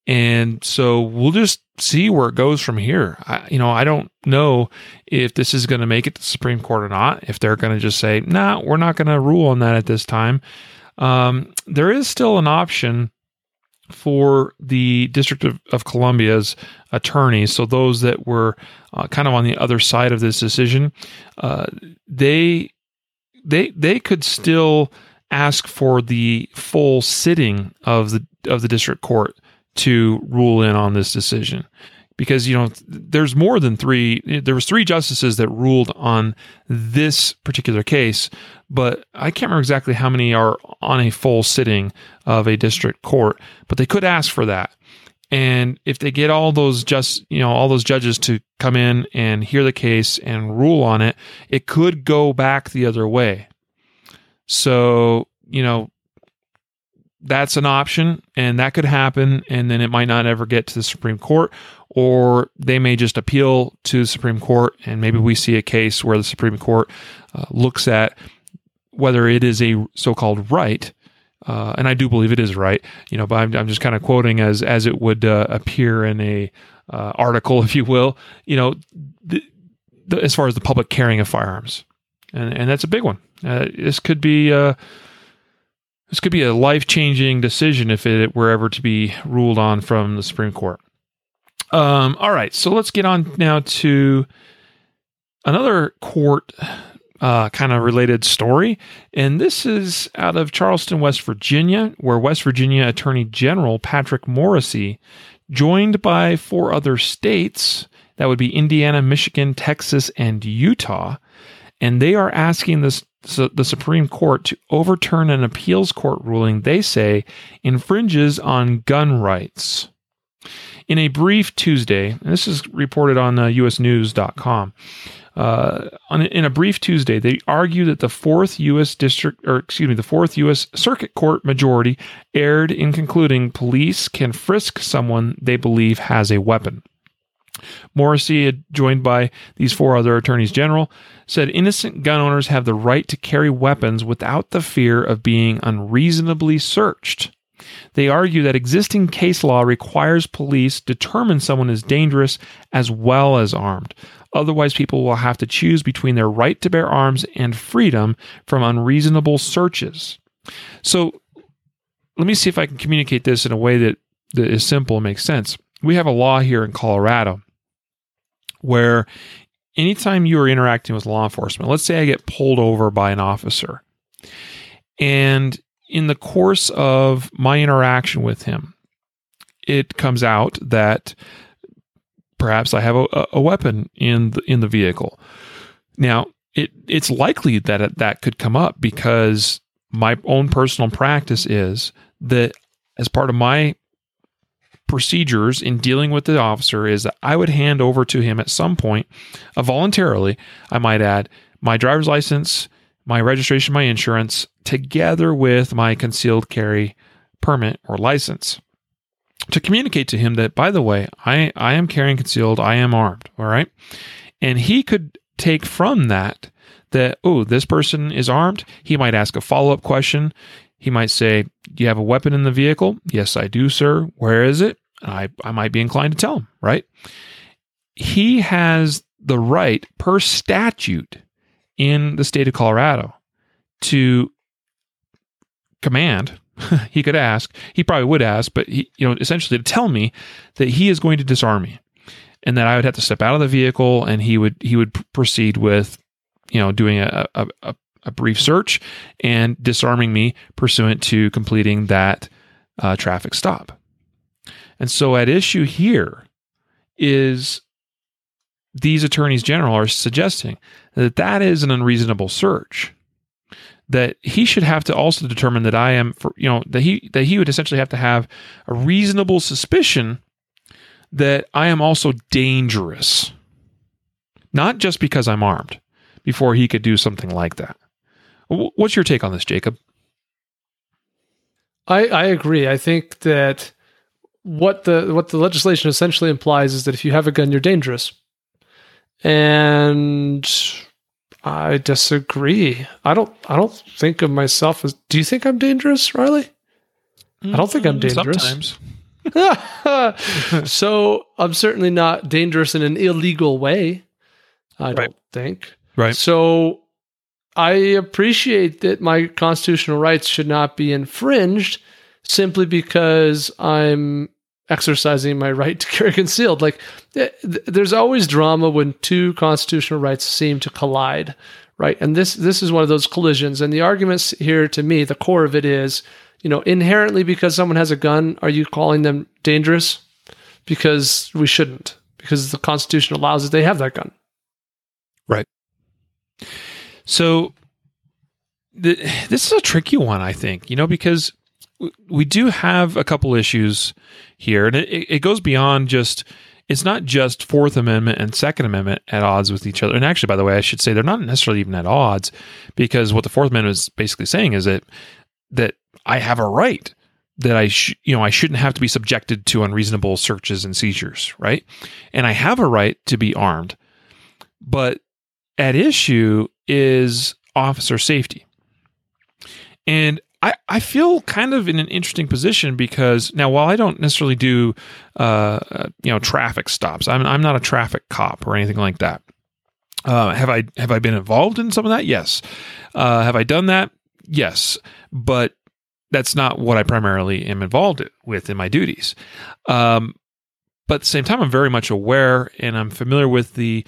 And so we'll just see where it goes from here. I, you know, I don't know if this is going to make it to the Supreme Court or not. If they're going to just say, "Nah, we're not going to rule on that at this time," um, there is still an option for the District of, of Columbia's attorneys. So those that were uh, kind of on the other side of this decision, uh, they they they could still ask for the full sitting of the of the district court to rule in on this decision. Because you know there's more than three there was three justices that ruled on this particular case but i can't remember exactly how many are on a full sitting of a district court but they could ask for that. And if they get all those just you know all those judges to come in and hear the case and rule on it it could go back the other way. So you know that's an option and that could happen and then it might not ever get to the supreme court or they may just appeal to the supreme court and maybe we see a case where the supreme court uh, looks at whether it is a so-called right uh, and i do believe it is right you know but i'm, I'm just kind of quoting as as it would uh, appear in a uh, article, if you will. You know, as far as the public carrying of firearms, and and that's a big one. Uh, this could be uh, this could be a life changing decision if it were ever to be ruled on from the Supreme Court. Um, all right, so let's get on now to another court uh, kind of related story. And this is out of Charleston, West Virginia, where West Virginia Attorney General Patrick Morrisey, joined by four other states, that would be Indiana, Michigan, Texas, and Utah, and they are asking this the Supreme Court to overturn an appeals court ruling they say infringes on gun rights. In a brief Tuesday, and this is reported on uh, usnews.com, uh, on, in a brief Tuesday, they argue that the fourth U.S. district, or excuse me, the fourth U.S. Circuit Court majority erred in concluding police can frisk someone they believe has a weapon. Morrisey, uh, joined by these four other attorneys general, said innocent gun owners have the right to carry weapons without the fear of being unreasonably searched. They argue that existing case law requires police determine someone is dangerous as well as armed. Otherwise, people will have to choose between their right to bear arms and freedom from unreasonable searches. So, let me see if I can communicate this in a way that, that is simple and makes sense. We have a law here in Colorado where anytime you are interacting with law enforcement, let's say I get pulled over by an officer, and in the course of my interaction with him, it comes out that perhaps I have a, a weapon in the, in the vehicle. Now, it it's likely that it, that could come up because my own personal practice is that as part of my procedures in dealing with the officer is that I would hand over to him at some point, uh, voluntarily, I might add, my driver's license, my registration, my insurance, together with my concealed carry permit or license to communicate to him that, by the way, I, I am carrying concealed, I am armed. All right. And he could take from that that, oh, this person is armed. He might ask a follow up question. He might say, Do you have a weapon in the vehicle? Yes, I do, sir. Where is it? I, I might be inclined to tell him, right? He has the right per statute in the state of Colorado to command. he could ask, he probably would ask, but he, you know, essentially to tell me that he is going to disarm me and that I would have to step out of the vehicle and he would, he would proceed with, you know, doing a, a, a brief search and disarming me pursuant to completing that uh, traffic stop. And so, at issue here is these attorneys general are suggesting that that is an unreasonable search. That he should have to also determine that I am, for, you know, that he that he would essentially have to have a reasonable suspicion that I am also dangerous, not just because I'm armed, before he could do something like that. What's your take on this, Jacob? I, I agree. I think that what the what the legislation essentially implies is that if you have a gun, you're dangerous. And I disagree. I don't I don't think of myself as do you think I'm dangerous, Riley? I don't think I'm mm, dangerous. Sometimes. so I'm certainly not dangerous in an illegal way. I right. don't think. Right. So I appreciate that my constitutional rights should not be infringed simply because I'm exercising my right to carry concealed. Like, eh, th- there's always drama when two constitutional rights seem to collide, right? And this this is one of those collisions. And the arguments here, to me, the core of it is, you know, inherently because someone has a gun, are you calling them dangerous? Because we shouldn't, because the Constitution allows that they have that gun. Right. So this is a tricky one, I think, you know, because we do have a couple issues here, and it, it goes beyond just. It's not just Fourth Amendment and Second Amendment at odds with each other. And actually, by the way, I should say they're not necessarily even at odds, because what the Fourth Amendment is basically saying is that that I have a right that I sh- you know I shouldn't have to be subjected to unreasonable searches and seizures, right? And I have a right to be armed. But at issue is officer safety. And I, I feel kind of in an interesting position because now while I don't necessarily do uh, uh, you know traffic stops, I'm I'm not a traffic cop or anything like that. Uh, have I have I been involved in some of that? Yes. Uh, have I done that? Yes. But that's not what I primarily am involved with in my duties. Um, but at the same time, I'm very much aware and I'm familiar with the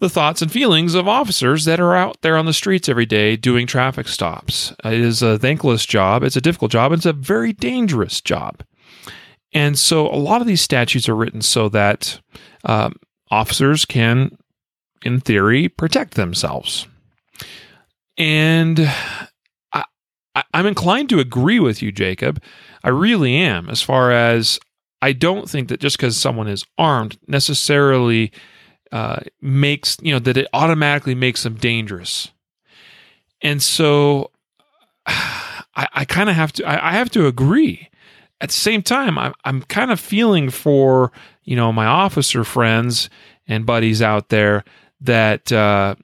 the thoughts and feelings of officers that are out there on the streets every day doing traffic stops. It is a thankless job. It's a difficult job. It's a very dangerous job. And so a lot of these statutes are written so that um, officers can, in theory, protect themselves. And I, I'm inclined to agree with you, Jacob. I really am, as far as I don't think that just because someone is armed necessarily uh, makes you know that it automatically makes them dangerous and so i, I kind of have to I, I, have to agree at the same time I'm, I'm kind of feeling for you know my officer friends and buddies out there that uh,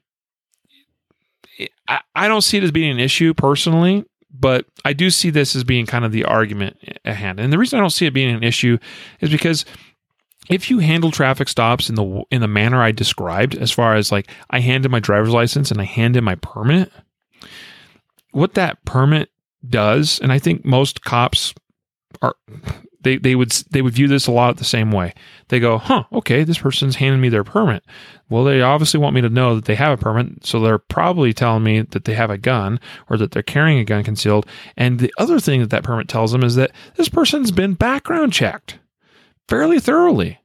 I, I don't see it as being an issue personally but I do see this as being kind of the argument at hand. And the reason I don't see it being an issue is because if you handle traffic stops in the in the manner I described, as far as like I hand in my driver's license and I hand in my permit, what that permit does, and I think most cops are they they would they would view this a lot the same way. They go, "Huh, okay, this person's handing me their permit. Well, they obviously want me to know that they have a permit, so they're probably telling me that they have a gun or that they're carrying a gun concealed. And the other thing that that permit tells them is that this person's been background checked fairly thoroughly.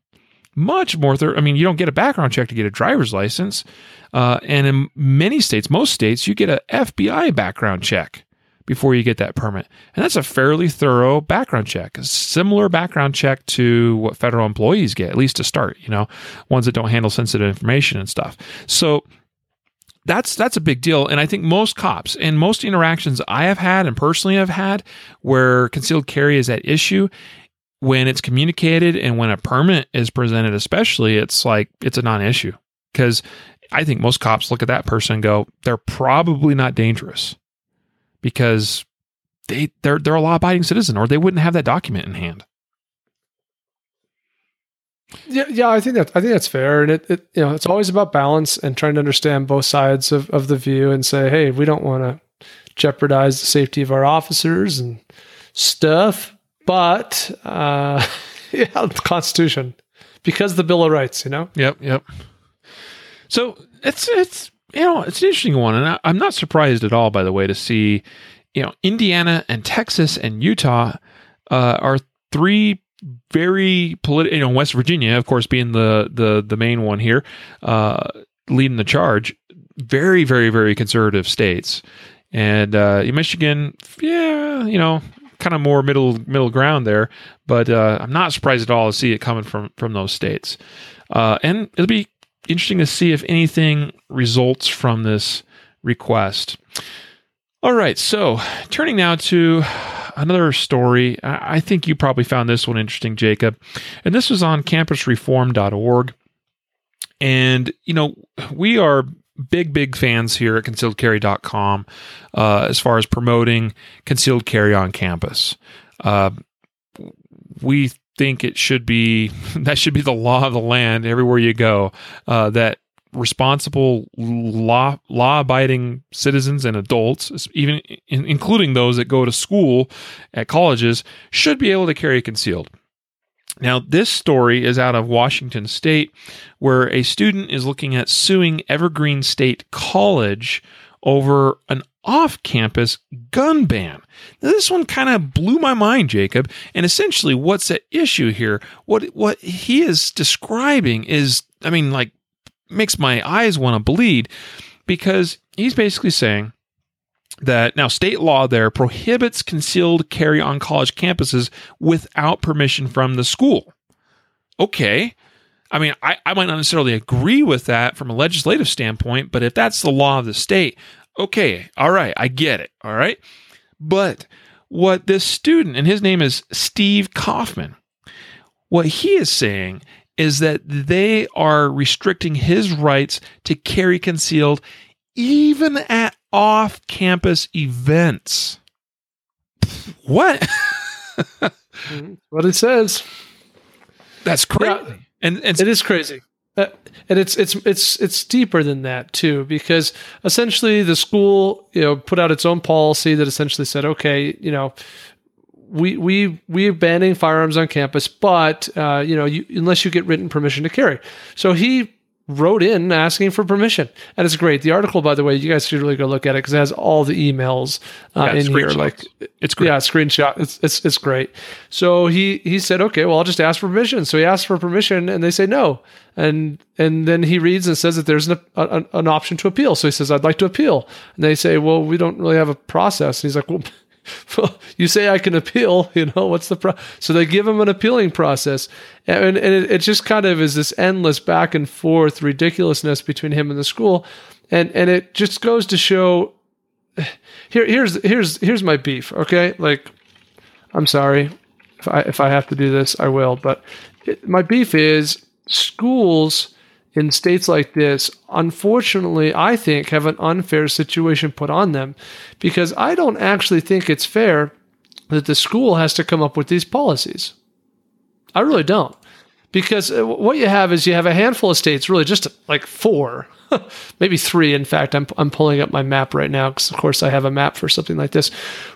Much more thorough. I mean, you don't get a background check to get a driver's license. Uh, and in many states, most states, you get a FBI background check before you get that permit. And that's a fairly thorough background check, a similar background check to what federal employees get, at least to start, you know, ones that don't handle sensitive information and stuff. So that's that's a big deal and i think most cops and most interactions i have had and personally have had where concealed carry is at issue when it's communicated and when a permit is presented, especially, it's like it's a non issue. Because I think most cops look at that person and go, they're probably not dangerous because they they're they're a law abiding citizen or they wouldn't have that document in hand. Yeah, yeah, I think that I think that's fair, and it, it you know it's always about balance and trying to understand both sides of, of the view and say, hey, we don't want to jeopardize the safety of our officers and stuff, but uh, yeah, the Constitution because the Bill of Rights, you know. Yep, yep. So it's it's you know it's an interesting one, and I, I'm not surprised at all, by the way, to see you know Indiana and Texas and Utah uh, are three very political. You know, West Virginia, of course, being the the the main one here, uh, leading the charge. Very, very, very conservative states, and uh, Michigan, yeah, you know, kind of more middle middle ground there. But uh, I'm not surprised at all to see it coming from from those states. Uh, and it'll be interesting to see if anything results from this request. All right, so turning now to another story. I think you probably found this one interesting, Jacob. And this was on campusreform.org. And, you know, we are big, big fans here at concealedcarry.com uh, as far as promoting concealed carry on campus. Uh, we think it should be that should be the law of the land everywhere you go. Uh, that responsible law law abiding citizens and adults, even in, including those that go to school at colleges, should be able to carry concealed. Now, this story is out of Washington State, where a student is looking at suing Evergreen State College over an off campus gun ban. Now, this one kind of blew my mind, Jacob. And essentially, what's at issue here? What, what he is describing is, I mean, like, makes my eyes want to bleed because he's basically saying that now state law there prohibits concealed carry on college campuses without permission from the school. Okay. I mean, I, I might not necessarily agree with that from a legislative standpoint, but if that's the law of the state, okay, all right, I get it. All right. But what this student, and his name is Steve Kaufman, what he is saying is that they are restricting his rights to carry concealed even at off campus events. what? what it says. That's crazy. Yeah. And and It is crazy. Uh, and it's it's it's it's deeper than that too because essentially the school you know put out its own policy that essentially said okay you know we we we're banning firearms on campus but uh, you know you, unless you get written permission to carry so he wrote in asking for permission and it's great the article by the way you guys should really go look at it because it has all the emails uh, Yeah, in here like it's great. yeah, screenshot. It's, it's it's great. So he he said, okay, well, I'll just ask for permission. So he asked for permission, and they say no. And and then he reads and says that there's an an, an option to appeal. So he says, I'd like to appeal. And they say, well, we don't really have a process. And he's like, well. you say I can appeal, you know, what's the pro? So they give him an appealing process. And, and it, it just kind of is this endless back and forth ridiculousness between him and the school. And, and it just goes to show here, here's, here's, here's my beef. Okay. Like, I'm sorry if I, if I have to do this, I will. But it, my beef is schools in states like this, unfortunately, I think have an unfair situation put on them because I don't actually think it's fair that the school has to come up with these policies. I really don't. Because uh, what you have is you have a handful of states, really just like four, maybe three. In fact, I'm, I'm pulling up my map right now because, of course, I have a map for something like this.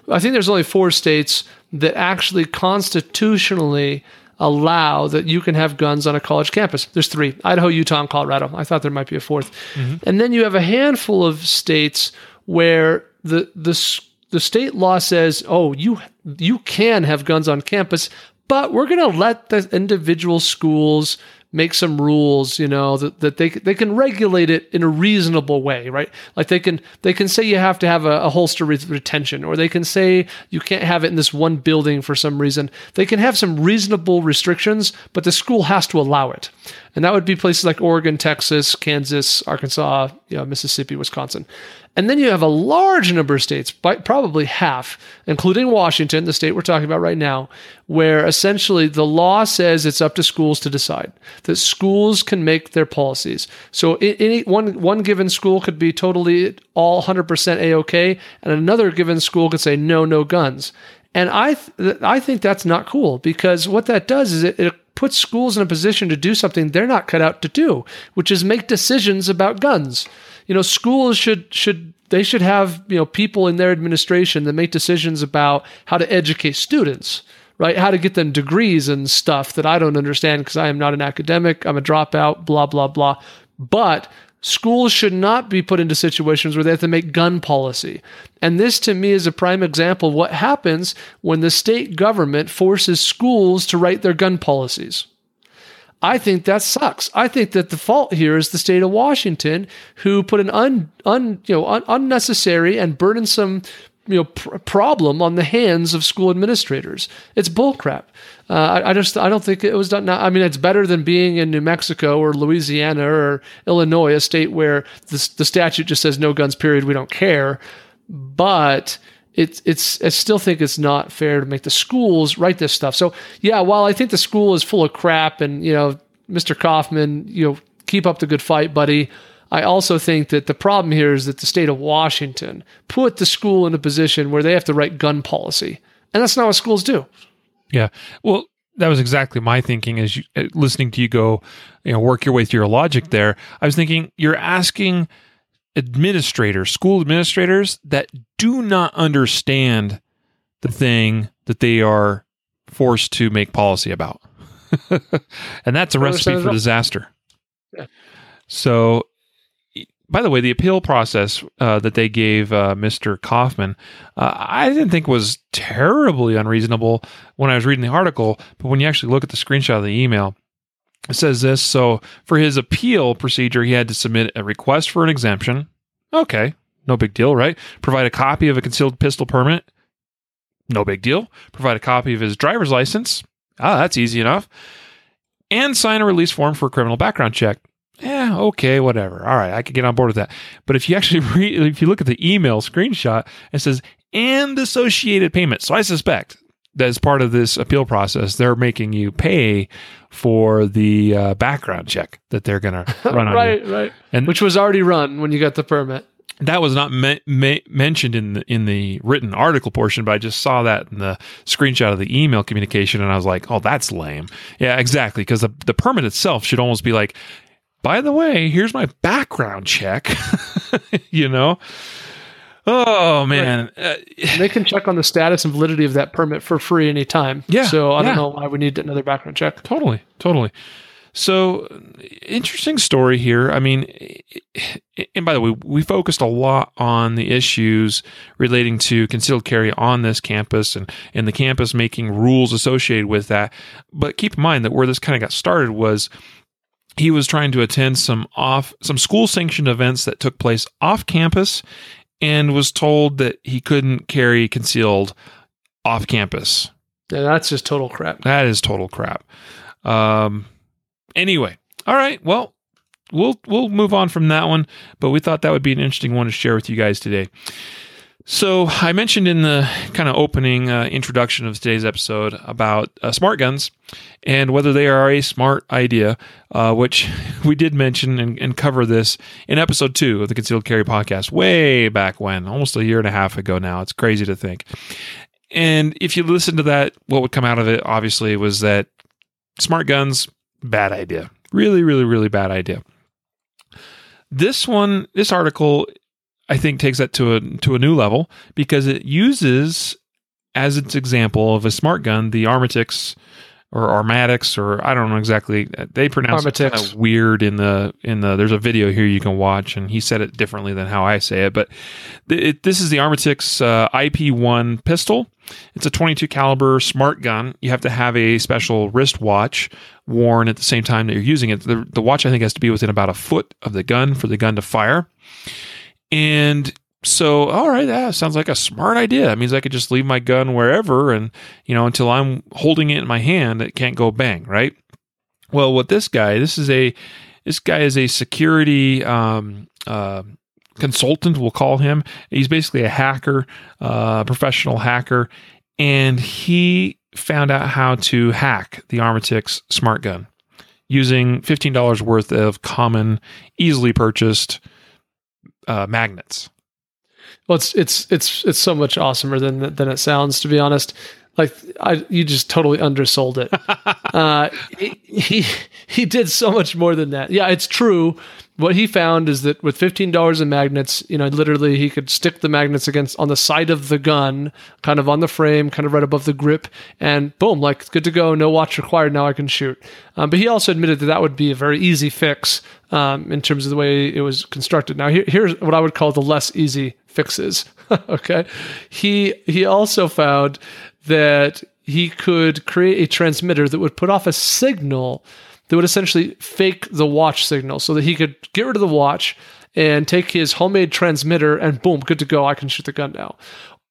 I think there's only four states that actually constitutionally allow that you can have guns on a college campus. There's three Idaho, Utah, and Colorado. I thought there might be a 4th mm-hmm. And then you have a handful of states where the, the, the state law says, oh, you, you can have guns on campus, but we're going to let the individual schools make some rules, you know, that, that they they can regulate it in a reasonable way, right? Like they can they can say you have to have a, a holster retention, or they can say you can't have it in this one building for some reason. They can have some reasonable restrictions, but the school has to allow it, and that would be places like Oregon, Texas, Kansas, Arkansas, you know, Mississippi, Wisconsin. And then you have a large number of states, probably half, including Washington, the state we're talking about right now, where essentially the law says it's up to schools to decide. That schools can make their policies. So any one one given school could be totally all 100% a-okay, and another given school could say no, no guns. And I th- I think that's not cool because what that does is it, it puts schools in a position to do something they're not cut out to do, which is make decisions about guns. You know, schools should should they should have you know people in their administration that make decisions about how to educate students, right? How to get them degrees and stuff that I don't understand because I am not an academic. I'm a dropout. Blah blah blah. But schools should not be put into situations where they have to make gun policy. And this to me is a prime example of what happens when the state government forces schools to write their gun policies. I think that sucks. I think that the fault here is the state of Washington, who put an un, un you know un, unnecessary and burdensome you know pr- problem on the hands of school administrators. It's bullcrap. Uh, I, I just I don't think it was done. I mean, it's better than being in New Mexico or Louisiana or Illinois, a state where the the statute just says no guns. Period. We don't care. But it's it's I still think it's not fair to make the schools write this stuff. So yeah, while I think the school is full of crap and you know Mr. Kaufman, you know keep up the good fight, buddy. I also think that the problem here is that the state of Washington put the school in a position where they have to write gun policy, and that's not what schools do. Yeah. Well, that was exactly my thinking as you uh, listening to you go, you know, work your way through your logic there. I was thinking you're asking administrators, school administrators that do not understand the thing that they are forced to make policy about. and that's a recipe for disaster. Yeah. So by the way, the appeal process uh, that they gave uh, Mr. Kaufman, uh, I didn't think was terribly unreasonable when I was reading the article. But when you actually look at the screenshot of the email, it says this. So for his appeal procedure, he had to submit a request for an exemption. Okay, no big deal, right? Provide a copy of a concealed pistol permit. No big deal. Provide a copy of his driver's license. Ah, that's easy enough. And sign a release form for a criminal background check yeah, okay, whatever. All right, I could get on board with that. But if you actually read, if you look at the email screenshot, it says and associated payment. So I suspect as part of this appeal process, they're making you pay for the uh, background check that they're going to run on you. right, right. And- Which was already run when you got the permit. that was not me- me- mentioned in the in the written article portion, but I just saw that in the screenshot of the email communication, and I was like, "Oh, that's lame." Yeah, exactly, because the the permit itself should almost be like, "By the way, here's my background check," you know. Oh man, uh, they can check on the status and validity of that permit for free anytime. Yeah, So I yeah. don't know why we need another background check. totally, totally. So interesting story here. I mean, and by the way, we focused a lot on the issues relating to concealed carry on this campus and and the campus making rules associated with that. But keep in mind that where this kind of got started was he was trying to attend some off some school sanctioned events that took place off campus and was told that he couldn't carry concealed off campus. Yeah, that's just total crap. That is total crap. Um anyway, all right. Well, we'll we'll move on from that one, but we thought that would be an interesting one to share with you guys today. So, I mentioned in the kind of opening uh, introduction of today's episode about uh, smart guns and whether they are a smart idea, uh, which we did mention and, and cover this in episode two of the Concealed Carry podcast, way back when, almost a year and a half ago now. It's crazy to think. And if you listen to that, what would come out of it, obviously, was that smart guns, bad idea. Really, really, really bad idea. This one, this article, I think takes that to a to a new level because it uses as its example of a smart gun the Armatix or Armatix or I don't know exactly they pronounce it Armatix. kind of weird in the in the there's a video here you can watch and he said it differently than how I say it but th- it, this is the Armatix uh, IP1 pistol. It's a 22 caliber smart gun. You have to have a special wristwatch worn at the same time that you're using it. The, the watch I think has to be within about a foot of the gun for the gun to fire and so, all right, that sounds like a smart idea. That means I could just leave my gun wherever and, you know, until I'm holding it in my hand, it can't go bang, right? Well, what this guy, this is a, this guy is a security, um, uh, consultant, we'll call him. He's basically a hacker, uh, professional hacker, and he found out how to hack the Armatix smart gun using $15 worth of common, easily purchased uh, magnets. Well, it's it's it's it's so much awesomer than than it sounds. To be honest, like I, you just totally undersold it. uh, he, he he did so much more than that. Yeah, it's true. What he found is that with fifteen dollars in magnets, you know, literally he could stick the magnets against on the side of the gun, kind of on the frame, kind of right above the grip, and boom, like good to go. No watch required. Now I can shoot. Um, but he also admitted that that would be a very easy fix um, in terms of the way it was constructed. Now here, here's what I would call the less easy fixes. okay, he he also found that he could create a transmitter that would put off a signal that would essentially fake the watch signal so that he could get rid of the watch and take his homemade transmitter and boom, good to go. I can shoot the gun now.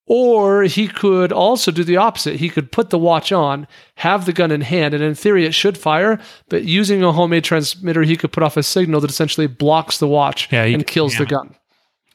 Or he could also do the opposite. He could put the watch on, have the gun in hand, and in theory it should fire, but using a homemade transmitter, he could put off a signal that essentially blocks the watch Yeah, and could kills the gun.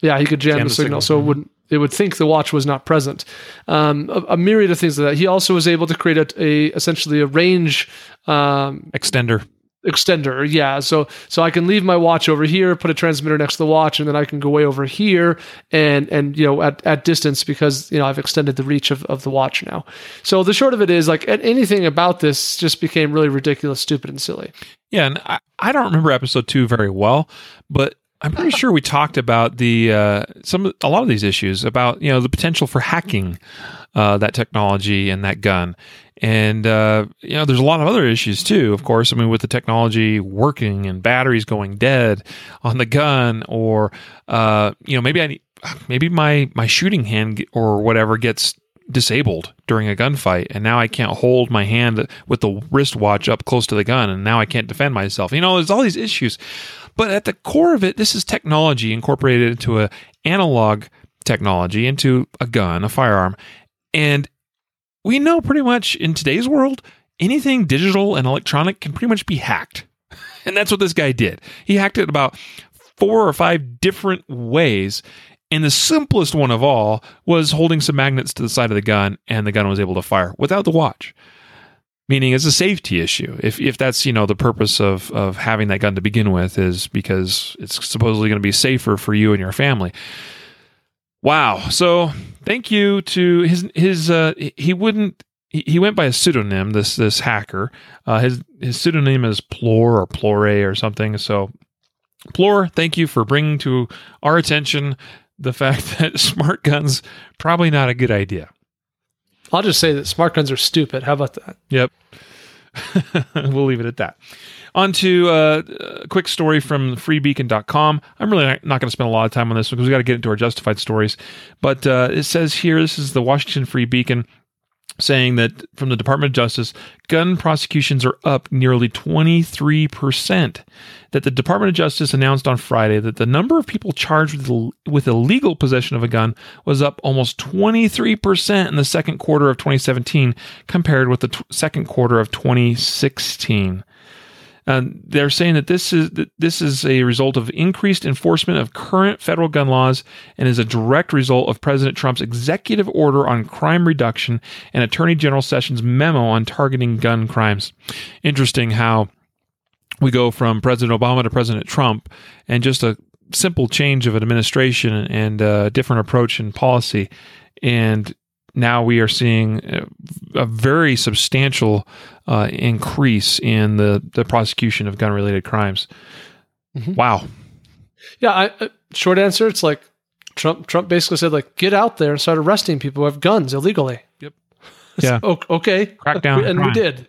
Yeah, he could jam, Jam the, the signal, signal. so it mhm. wouldn't it would think the watch was not present. Um, a, a myriad of things like that. He also was able to create a, a essentially a range um, Extender. extender. Yeah, so so I can leave my watch over here, put a transmitter next to the watch, and then I can go way over here and and you know at, at distance because you know I've extended the reach of, of the watch now. So the short of it is like anything about this just became really ridiculous, stupid, and silly. Yeah, and I, I don't remember episode two very well, but I'm pretty sure we talked about the uh, some a lot of these issues about you know the potential for hacking uh, that technology and that gun, and uh, you know there's a lot of other issues too. Of course, I mean with the technology working and batteries going dead on the gun, or uh, you know maybe I need, maybe my my shooting hand or whatever gets disabled during a gunfight and now I can't hold my hand with the wristwatch up close to the gun and now I can't defend myself. You know, there's all these issues. But at the core of it, this is technology incorporated into a analog technology, into a gun, a firearm. And we know pretty much in today's world, anything digital and electronic can pretty much be hacked. And that's what this guy did. He hacked it about four or five different ways. And the simplest one of all was holding some magnets to the side of the gun, and the gun was able to fire without the watch. Meaning it's a safety issue. If if that's you know the purpose of of having that gun to begin with is because it's supposedly going to be safer for you and your family. Wow. So thank you to his his uh, he wouldn't he, went by a pseudonym this this hacker uh, his his pseudonym is Plore or Plore or something so Plore thank you for bringing to our attention the fact that smart guns probably not a good idea I'll just say that smart guns are stupid. How about that? Yep. we'll leave it at that. On to uh, a quick story from freebeacon.com. I'm really not, going to spend a lot of time on this because we got to get into our justified stories. But uh, it says here this is the Washington Free Beacon saying that from the Department of Justice, gun prosecutions are up nearly 23%. That the Department of Justice announced on Friday that the number of people charged with, with illegal possession of a gun was up almost 23% in the second quarter of 2017 compared with the t- second quarter of 2016. And they're saying that this is that this is a result of increased enforcement of current federal gun laws and is a direct result of President Trump's executive order on crime reduction and Attorney General Sessions' memo on targeting gun crimes. Interesting how we go from President Obama to President Trump and just a simple change of an administration and a different approach in policy and now we are seeing a very substantial uh, increase in the, the prosecution of gun related crimes. Mm-hmm. Wow. Yeah. I, uh, short answer, it's like Trump. Trump basically said, like, get out there and start arresting people who have guns illegally. Yep. Yeah. okay. Crackdown, and we did.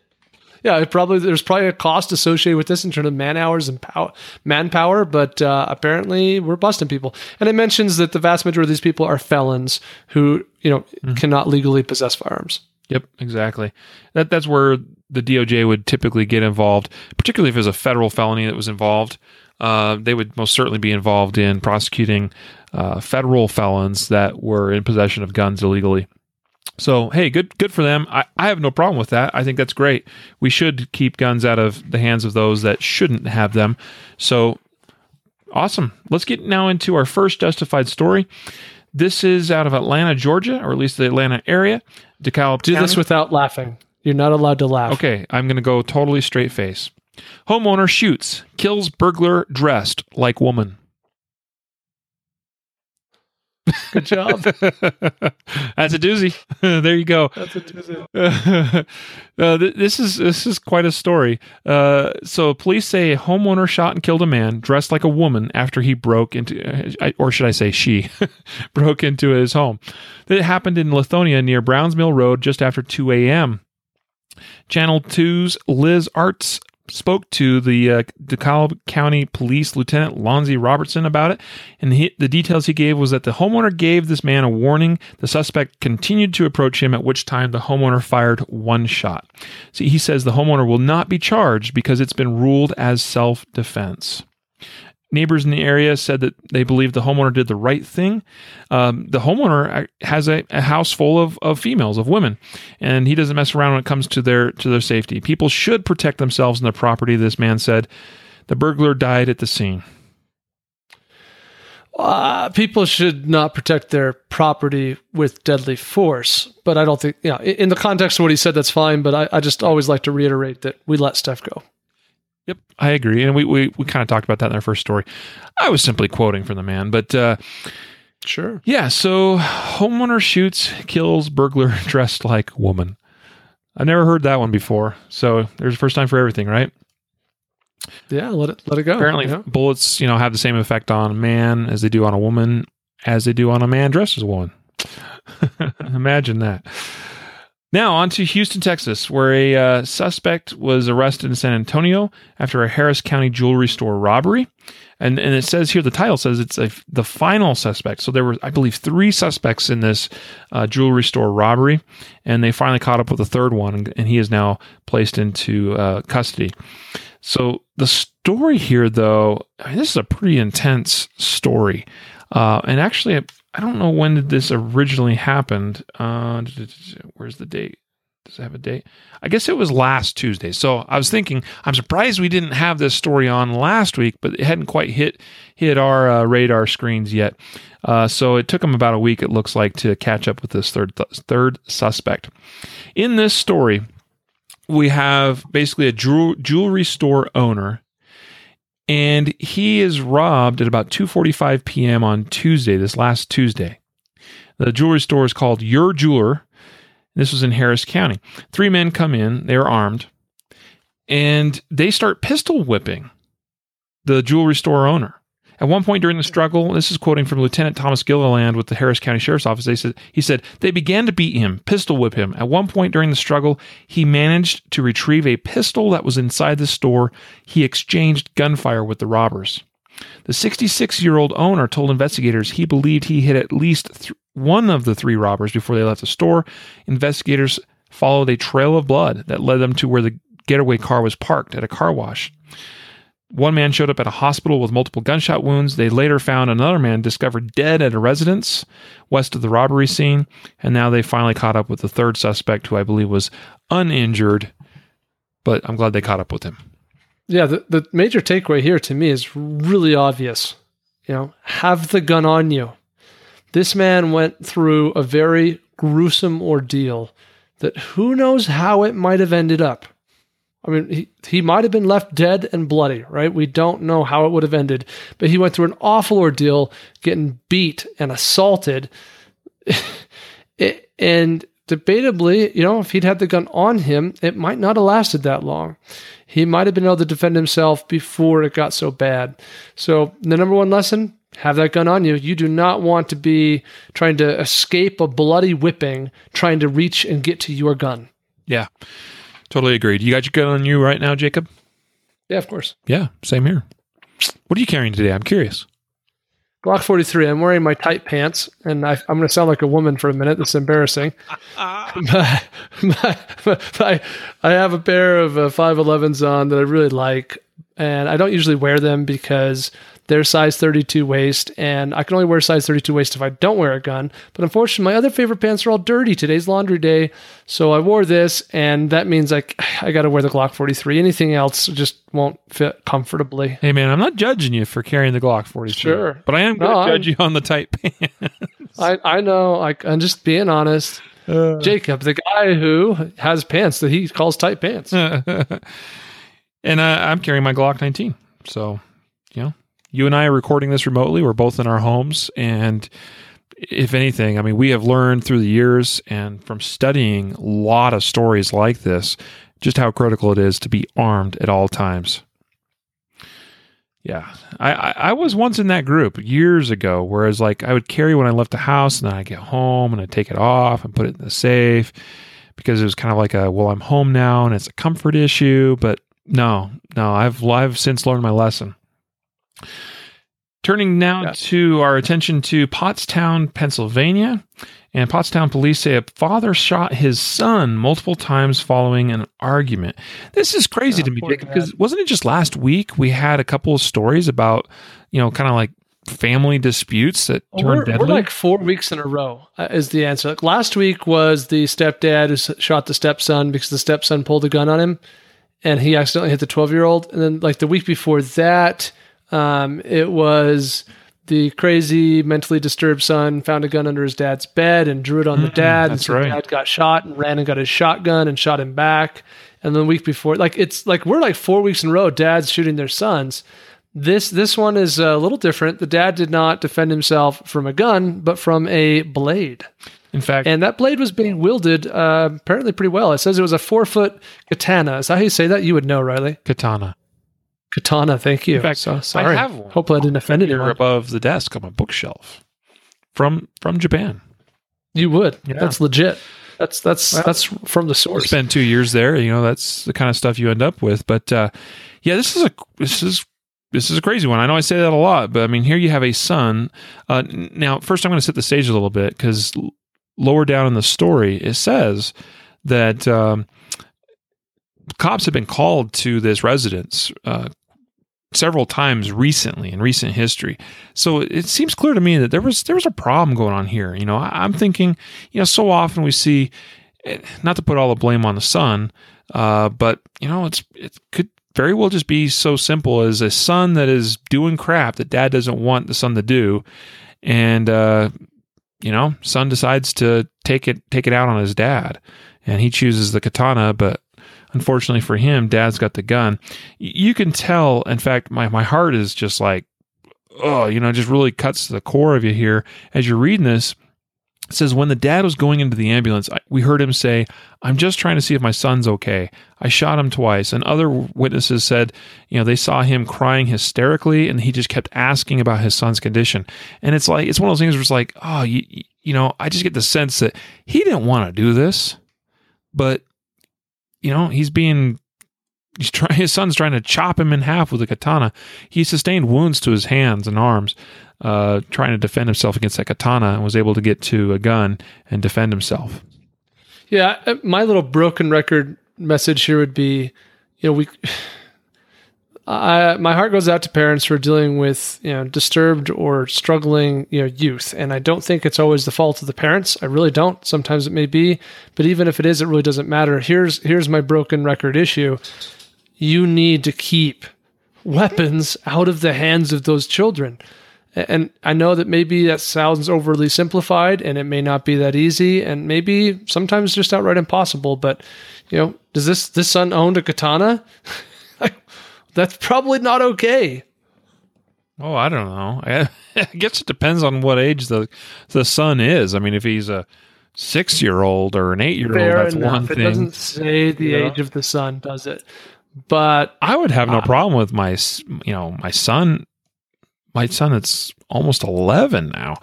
Yeah, it probably there's probably a cost associated with this in terms of man hours and power, manpower, but uh, apparently we're busting people. And it mentions that the vast majority of these people are felons who you know mm-hmm. cannot legally possess firearms. Yep, exactly. That that's where the DOJ would typically get involved, particularly if it was a federal felony that was involved. Uh, they would most certainly be involved in prosecuting uh, federal felons that were in possession of guns illegally. So hey, good good for them. I, I have no problem with that. I think that's great. We should keep guns out of the hands of those that shouldn't have them. So awesome. Let's get now into our first justified story. This is out of Atlanta, Georgia, or at least the Atlanta area. DeKalb Do County. this without laughing. You're not allowed to laugh. Okay, I'm going to go totally straight face. Homeowner shoots, kills burglar dressed like woman. Good job. That's a doozy. there you go. That's a doozy. uh, th- this is this is quite a story. Uh, so police say a homeowner shot and killed a man dressed like a woman after he broke into, uh, or should I say she, broke into his home. It happened in Lithonia near Browns Mill Road just after 2 a.m. Channel 2's Liz Artz spoke to the uh, DeKalb County Police Lieutenant Lonzie Robertson about it, and he, the details he gave was that the homeowner gave this man a warning. The suspect continued to approach him, at which time the homeowner fired one shot. See, he says the homeowner will not be charged because it's been ruled as self defense. Neighbors in the area said that they believe the homeowner did the right thing. Um, the homeowner has a, a, house full of, of females, of women, and he doesn't mess around when it comes to their to their safety. People should protect themselves and their property. This man said. The burglar died at the scene. Uh, people should not protect their property with deadly force, but I don't think, yeah, in the context of what he said, that's fine. But I, I just always like to reiterate that we let stuff go. Yep, I agree, and we we, we kind of talked about that in our first story. I was simply quoting from the man, but uh, sure, yeah. So homeowner shoots, kills burglar dressed like woman. I've never heard that one before, so there's a first time for everything, right? Yeah, let it let it go. Apparently, yeah. bullets, you know, have the same effect on a man as they do on a woman, as they do on a man dressed as a woman. Imagine that. Now, on to Houston, Texas, where a uh, suspect was arrested in San Antonio after a Harris County jewelry store robbery. And, and it says here, the title says it's a, the final suspect. So there were, I believe, three suspects in this uh, jewelry store robbery, and they finally caught up with the third one, and, and he is now placed into uh, custody. So the story here, though, I mean, this is a pretty intense story. Uh, and actually, I don't know when did this originally happened. Uh, where's the date? Does it have a date? I guess it was last Tuesday. So I was thinking, I'm surprised we didn't have this story on last week, but it hadn't quite hit hit our uh, radar screens yet. Uh, so it took them about a week, it looks like, to catch up with this third th- third suspect. In this story, we have basically a jewelry store owner, and he is robbed at about 2:45 p.m. on Tuesday, this last Tuesday. The jewelry store is called Your Jeweler. This was in Harris County. Three men come in, they are armed, and they start pistol whipping the jewelry store owner. At one point during the struggle, this is quoting from Lieutenant Thomas Gilliland with the Harris County Sheriff's Office. They said he said they began to beat him, pistol whip him. At one point during the struggle, he managed to retrieve a pistol that was inside the store. He exchanged gunfire with the robbers. The 66 year old owner told investigators he believed he hit at least th- one of the three robbers before they left the store. Investigators followed a trail of blood that led them to where the getaway car was parked at a car wash. One man showed up at a hospital with multiple gunshot wounds. They later found another man discovered dead at a residence west of the robbery scene. And now they finally caught up with the third suspect, who I believe was uninjured. But I'm glad they caught up with him. Yeah, the, the major takeaway here to me is really obvious. You know, have the gun on you. This man went through a very gruesome ordeal that who knows how it might have ended up. I mean, he, he might have been left dead and bloody, right? We don't know how it would have ended, but he went through an awful ordeal, getting beat and assaulted. it, and debatably, you know, if he'd had the gun on him, it might not have lasted that long. He might have been able to defend himself before it got so bad. So, the number one lesson have that gun on you. You do not want to be trying to escape a bloody whipping, trying to reach and get to your gun. Yeah. Totally agreed. You got your gun on you right now, Jacob? Yeah, of course. Yeah, same here. What are you carrying today? I'm curious. Glock 43. I'm wearing my tight pants, and I, am going to sound like a woman for a minute. That's embarrassing. but, but, but I, I have a pair of uh, 511s on that I really like, and I don't usually wear them because they're size 32 waist, and I can only wear size 32 waist if I don't wear a gun. But unfortunately, my other favorite pants are all dirty. Today's laundry day, so I wore this, and that means I I got to wear the Glock 43. Anything else just won't fit comfortably. Hey man, I'm not judging you for carrying the Glock 43. Sure, but I am going to no, judge I'm, you on the tight pants. I I know. I, I'm just being honest. Uh, Jacob, the guy who has pants that he calls tight pants. and uh, I'm carrying my Glock 19. So, you know, you and I are recording this remotely. We're both in our homes. And if anything, I mean, we have learned through the years and from studying a lot of stories like this, just how critical it is to be armed at all times. Yeah, I, I, I was once in that group years ago, whereas like I would carry when I left the house, and then I get home and I take it off and put it in the safe because it was kind of like a well, I'm home now and it's a comfort issue. But no, no, I've I've since learned my lesson. Turning now yeah. to our attention to Pottstown, Pennsylvania. And Pottstown police say a father shot his son multiple times following an argument. This is crazy oh, to me, because wasn't it just last week we had a couple of stories about, you know, kind of like family disputes that well, turned we're, deadly? We're like four weeks in a row, uh, is the answer. Like last week was the stepdad who shot the stepson because the stepson pulled a gun on him and he accidentally hit the 12 year old. And then, like, the week before that, um, it was the crazy, mentally disturbed son found a gun under his dad's bed and drew it on mm, the dad. That's and so right. Dad got shot and ran and got his shotgun and shot him back. And then the week before, like it's like we're like four weeks in a row, dads shooting their sons. This this one is a little different. The dad did not defend himself from a gun, but from a blade. In fact, and that blade was being wielded uh, apparently pretty well. It says it was a four foot katana. Is that how you say that? You would know, Riley. Katana. Katana, thank you. In fact, so, sorry. I have one. Hopefully, I didn't offend anyone. above the desk on my bookshelf from from Japan. You would. Yeah. That's legit. That's that's well, that's from the source. Spend two years there. You know, that's the kind of stuff you end up with. But uh, yeah, this is a this is this is a crazy one. I know I say that a lot, but I mean, here you have a son. Uh, now, first, I'm going to set the stage a little bit because lower down in the story, it says that um, cops have been called to this residence uh, several times recently in recent history. So it seems clear to me that there was there was a problem going on here. You know, I, am thinking, you know, so often we see, eh, not to put all the blame on the son, uh, but you know, it's it could very well just be so simple as a son that is doing crap that dad doesn't want the son to do, and uh, you know, son decides to take it take it out on his dad, and he chooses the katana, but unfortunately for him, dad's got the gun. You can tell, in fact, my, my heart is just like, oh, you know, just really cuts to the core of you here as you're reading this. It says, when the dad was going into the ambulance, we heard him say, I'm just trying to see if my son's okay. I shot him twice. And other witnesses said, you know, they saw him crying hysterically and he just kept asking about his son's condition. And it's like, it's one of those things where it's like, oh, you, you know, I just get the sense that he didn't want to do this, but, you know, he's being, he's trying, his son's trying to chop him in half with a katana. He sustained wounds to his hands and arms uh, trying to defend himself against that katana and was able to get to a gun and defend himself. Yeah, my little broken record message here would be, you know, we. I, my heart goes out to parents who are dealing with you know disturbed or struggling you know youth, and I don't think it's always the fault of the parents. I really don't. Sometimes it may be, but even if it is, it really doesn't matter. Here's here's my broken record issue. You need to keep weapons out of the hands of those children. And I know that maybe that sounds overly simplified and it may not be that easy and maybe sometimes just outright impossible. But, you know, does this, this son owned a katana? That's probably not okay. Oh, I don't know. I, I guess it depends on what age the the son is. I mean, if he's a six year old or an eight year old, that's enough. one It thing. doesn't say the Yeah. age of the son, does it? But I would have no Ah. problem with my, you know, my son, my son that's almost 11 now.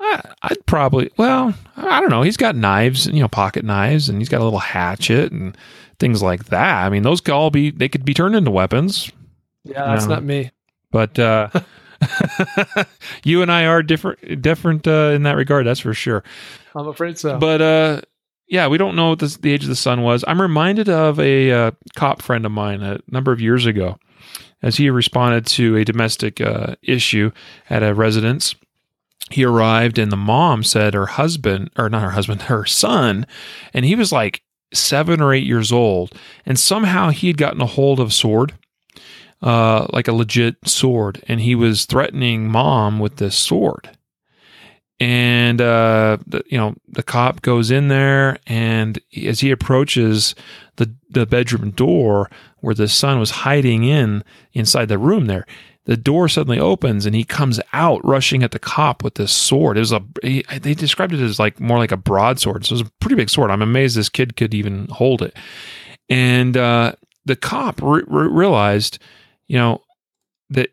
I, I'd probably, well, I don't know. He's got knives, and you know, pocket knives, and he's got a little hatchet and things like that. I mean, those could all be, they could be turned into weapons. yeah, that's No. not me. But uh, you and I are different, different uh, in that regard. That's for sure. I'm afraid so. But uh, yeah, we don't know what this, the age of the son was. I'm reminded of a uh, cop friend of mine a number of years ago, as he responded to a domestic uh, issue at a residence. He arrived, and the mom said her husband, or not her husband, her son, and he was like seven or eight years old, and somehow he had gotten a hold of a sword. Uh, like a legit sword, and he was threatening mom with this sword and uh, the, you know the cop goes in there, and as he approaches the the bedroom door where the son was hiding in inside the room, there the door suddenly opens, and he comes out rushing at the cop with this sword. It was a he, they described it as like more like a broadsword, so it was a pretty big sword. I'm amazed this kid could even hold it, and uh, the cop re- re- realized, you know, that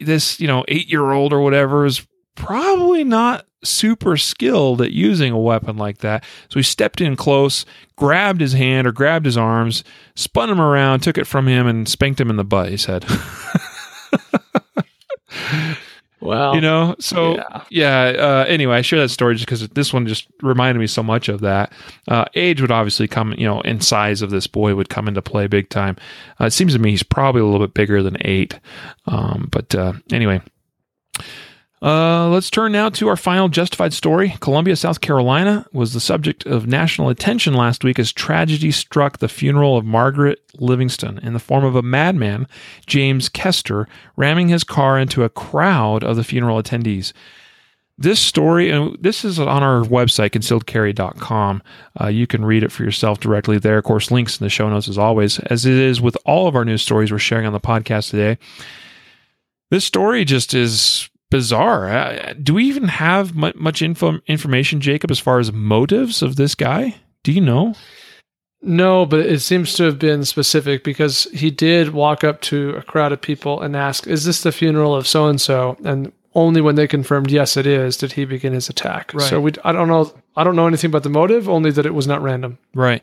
this you know eight year old or whatever is probably not super skilled at using a weapon like that. So he stepped in close, grabbed his hand or grabbed his arms, spun him around, took it from him, and spanked him in the butt. He said, well, "You know." So yeah. yeah. uh, anyway, I share that story just because this one just reminded me so much of that. Uh, age would obviously come, you know, and size of this boy would come into play big time. Uh, it seems to me he's probably a little bit bigger than eight. Um, but uh, anyway. Uh, let's turn now to our final justified story. Columbia, South Carolina was the subject of national attention last week as tragedy struck the funeral of Margaret Livingston in the form of a madman, James Kester, ramming his car into a crowd of the funeral attendees. This story, and this is on our website, concealedcarry.com. Uh, you can read it for yourself directly there. Of course, links in the show notes as always, as it is with all of our news stories we're sharing on the podcast today. This story just is bizarre. Uh, do we even have mu- much info, information, Jacob, as far as motives of this guy? Do you know? No, but it seems to have been specific because he did walk up to a crowd of people and ask, "Is this the funeral of so and so?" And only when they confirmed yes, it is, did he begin his attack. Right. So we, I don't know, I don't know anything about the motive, only that it was not random. Right.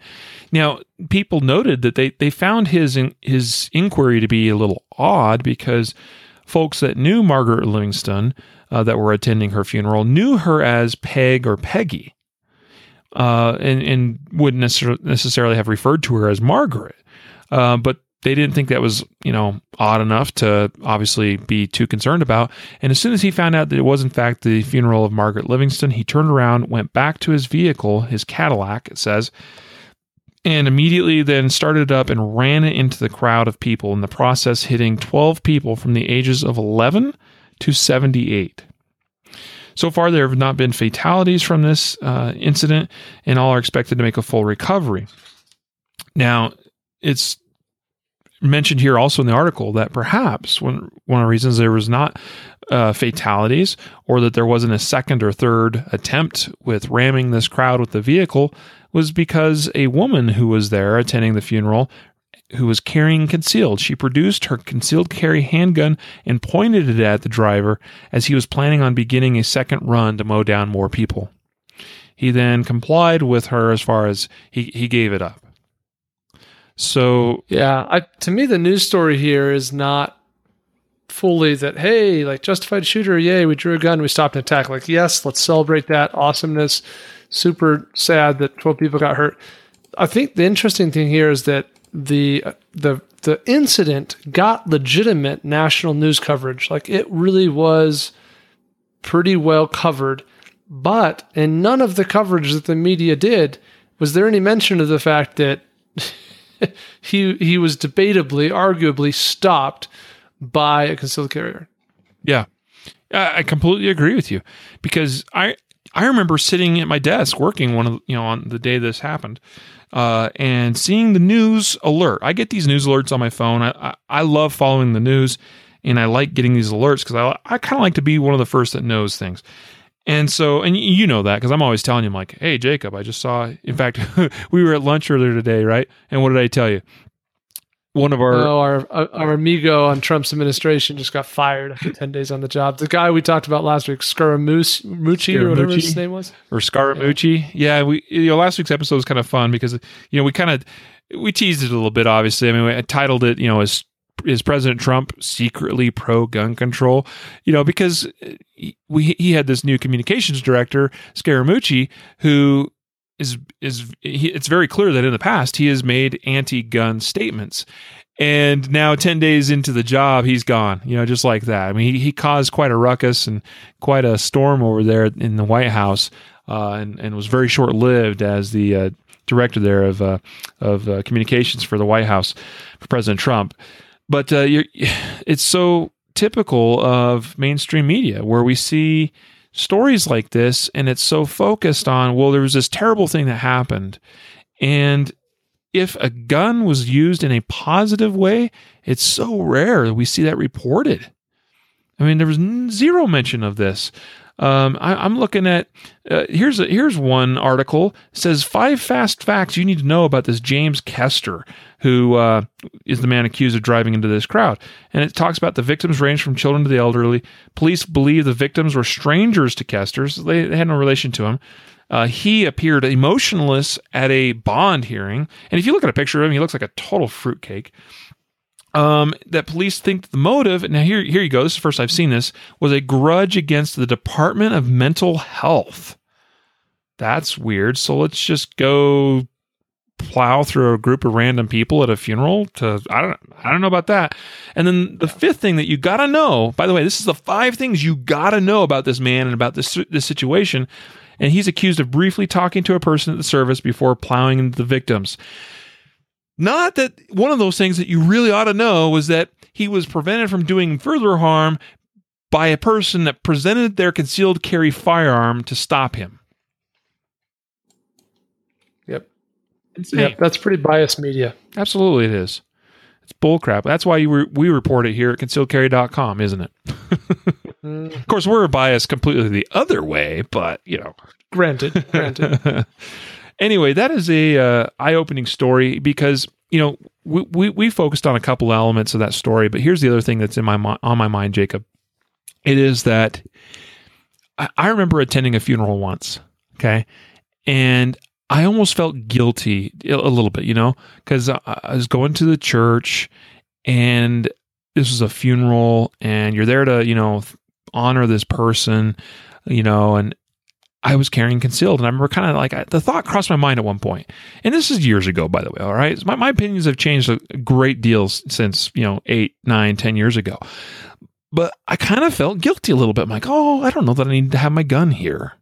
Now, people noted that they, they found his in, his inquiry to be a little odd because folks that knew Margaret Livingston uh, that were attending her funeral knew her as Peg or Peggy, uh, and and wouldn't necessar- necessarily have referred to her as Margaret. Uh, but they didn't think that was you know odd enough to obviously be too concerned about. And as soon as he found out that it was in fact the funeral of Margaret Livingston, he turned around, went back to his vehicle, his Cadillac, it says, and immediately then started up and ran it into the crowd of people. In the process, hitting 12 people from the ages of 11 to 78. So far, there have not been fatalities from this uh, incident, and all are expected to make a full recovery. Now, it's mentioned here also in the article that perhaps one one of the reasons there was not uh, fatalities or that there wasn't a second or third attempt with ramming this crowd with the vehicle was because a woman who was there attending the funeral who was carrying concealed. She produced her concealed carry handgun and pointed it at the driver as he was planning on beginning a second run to mow down more people. He then complied with her as far as he, he gave it up. So yeah, I, to me the news story here is not fully that hey, like justified shooter, yay, we drew a gun, we stopped an attack. Like yes, let's celebrate that awesomeness. Super sad that 12 people got hurt. I think the interesting thing here is that the the the incident got legitimate national news coverage. Like it really was pretty well covered. But in none of the coverage that the media did was there any mention of the fact that he he was debatably, arguably stopped by a concealed carrier. Yeah, I completely agree with you because I I remember sitting at my desk working one of you know on the day this happened, uh, and seeing the news alert. I get these news alerts on my phone. I I, I love following the news, and I like getting these alerts because I I kind of like to be one of the first that knows things. And so, and you know that because I'm always telling him like, "Hey, Jacob, I just saw." In fact, we were at lunch earlier today, right? And what did I tell you? One of our oh, our uh, our amigo on Trump's administration just got fired after ten days on the job. The guy we talked about last week, Scaramucci or whatever his name was, or Scaramucci. Yeah. yeah, we you know last week's episode was kind of fun because you know we kind of we teased it a little bit. Obviously, I mean, I titled it you know as is President Trump secretly pro gun control? You know, because uh, we he had this new communications director, Scaramucci, who is is he, it's very clear that in the past he has made anti-gun statements. And now 10 days into the job he's gone you know just like that. I mean he, he caused quite a ruckus and quite a storm over there in the white house uh, and, and was very short-lived as the uh, director there of uh, of uh, communications for the white house for president trump. But uh, it's so typical of mainstream media where we see stories like this and it's so focused on well there was this terrible thing that happened. And if a gun was used in a positive way it's so rare that we see that reported. I mean there was zero mention of this um, I, am looking at uh, here's a, here's one article says five fast facts you need to know about this James Kester, who uh, is the man accused of driving into this crowd, and it talks about the victims range from children to the elderly. Police believe the victims were strangers to Kester's; they, they had no relation to him. Uh, he appeared emotionless at a bond hearing, and if you look at a picture of him, he looks like a total fruitcake um, that police think the motive, now here, here you go, this is the first I've seen this, was a grudge against the Department of Mental Health. That's weird. So let's just go plow through a group of random people at a funeral to I don't I don't know about that. And then the fifth thing that you got to know, by the way, this is the five things you got to know about this man and about this this situation. And he's accused of briefly talking to a person at the service before plowing into the victims. Not that one of those things that you really ought to know was that he was prevented from doing further harm by a person that presented their concealed carry firearm to stop him. Yep. Insane. Yep, that's pretty biased media. Absolutely, it is. It's bullcrap. That's why re- we report it here at concealedcarry.com, isn't it? mm. Of course, we're biased completely the other way, but, you know. Granted, granted. anyway, that is a uh, eye-opening story because you know we, we, we focused on a couple elements of that story, but here's the other thing that's in my on my mind, Jacob. It is that I, I remember attending a funeral once, okay, and I almost felt guilty a little bit, you know, because I, I was going to the church and this was a funeral, and you're there to you know honor this person, you know, and I was carrying concealed. And I remember kind of like I, the thought crossed my mind at one point. And this is years ago, by the way. All right. My, my opinions have changed a great deal since, you know, eight, nine, ten years ago. But I kind of felt guilty a little bit. I'm like, oh, I don't know that I need to have my gun here.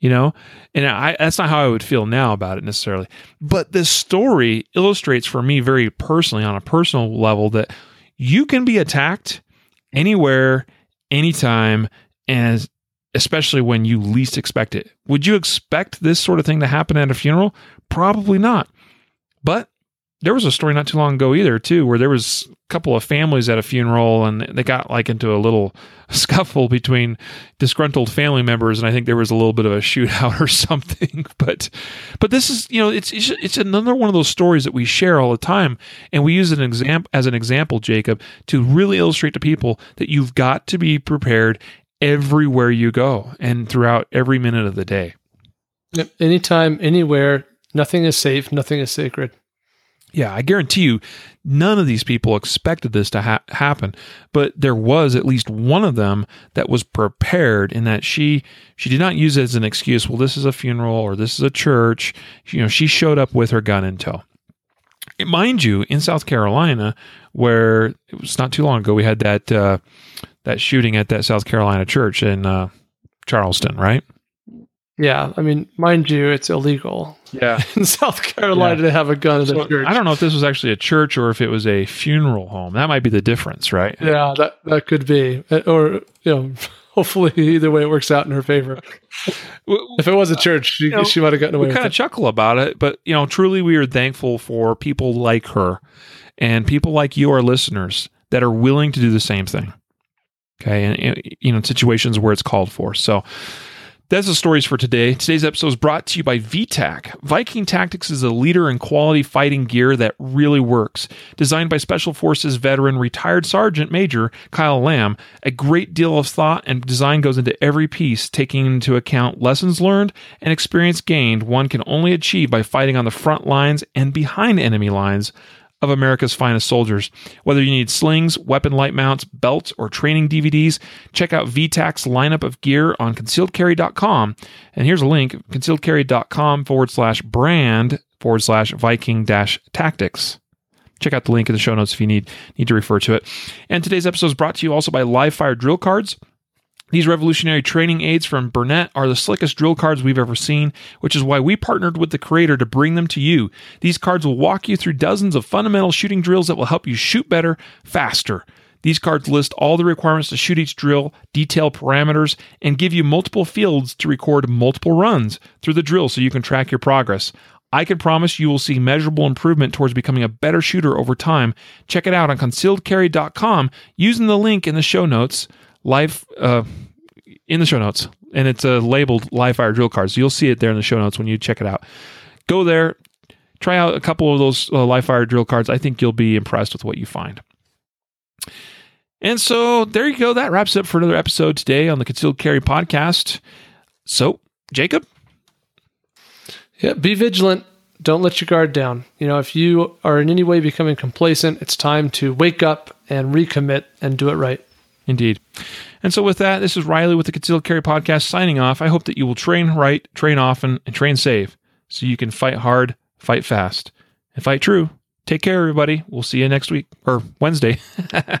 You know, and I, that's not how I would feel now about it necessarily. But this story illustrates for me very personally, on a personal level, that you can be attacked anywhere, anytime, and especially when you least expect it. Would you expect this sort of thing to happen at a funeral? Probably not. But there was a story not too long ago either too where there was a couple of families at a funeral and they got like into a little scuffle between disgruntled family members and i think there was a little bit of a shootout or something but but this is you know it's it's, it's another one of those stories that we share all the time and we use an example as an example jacob to really illustrate to people that you've got to be prepared everywhere you go and throughout every minute of the day Yep. Anytime, anywhere, nothing is safe, nothing is sacred. Yeah, I guarantee you, none of these people expected this to ha- happen, but there was at least one of them that was prepared in that she she did not use it as an excuse. Well, this is a funeral or this is a church. You know, she showed up with her gun in tow. Mind you, in South Carolina, where it was not too long ago, we had that uh, that shooting at that South Carolina church in uh, Charleston, right? Yeah, I mean, mind you, it's illegal Yeah. in South Carolina Yeah. to have a gun at So, a church. I don't know if this was actually a church or if it was a funeral home. That might be the difference, right? Yeah, that that could be, Uh, or you know, hopefully either way it works out in her favor. If it was a church, she, You know, she might have gotten away we kind of chuckle about it, but you know, truly, we are thankful for people like her and people like you, our listeners, that are willing to do the same thing. Okay, and and, you know, situations where it's called for. So. That's the stories for today. Today's episode is brought to you by VTAC. Viking Tactics is a leader in quality fighting gear that really works. Designed by Special Forces veteran retired Sergeant Major Kyle Lamb, a great deal of thought and design goes into every piece, taking into account lessons learned and experience gained one can only achieve by fighting on the front lines and behind enemy lines of America's finest soldiers. Whether you need slings, weapon light mounts, belts, or training DVDs, check out VTAC's lineup of gear on concealedcarry.com. And here's a link concealedcarry.com forward slash brand forward slash Viking dash tactics. Check out the link in the show notes if you need need to refer to it. And today's episode is brought to you also by Live Fire Drill Cards. These revolutionary training aids from Burnett are the slickest drill cards we've ever seen, which is why we partnered with the creator to bring them to you. These cards will walk you through dozens of fundamental shooting drills that will help you shoot better, faster. These cards list all the requirements to shoot each drill, detail parameters, and give you multiple fields to record multiple runs through the drill so you can track your progress. I can promise you will see measurable improvement towards becoming a better shooter over time. Check it out on concealedcarry.com using the link in the show notes. Live uh, in the show notes, and it's uh, labeled live fire drill cards. You'll see it there in the show notes when you check it out. Go there, try out a couple of those uh, live fire drill cards. I think you'll be impressed with what you find. And so there you go. That wraps up for another episode today on the Concealed Carry podcast. So, Jacob, Yeah, be vigilant. Don't let your guard down. You know, if you are in any way becoming complacent, it's time to wake up and recommit and do it right. Indeed. And so, with that, this is Riley with the Concealed Carry Podcast signing off. I hope that you will train right, train often, and train safe so you can fight hard, fight fast, and fight true. Take care, everybody. We'll see you next week or Wednesday.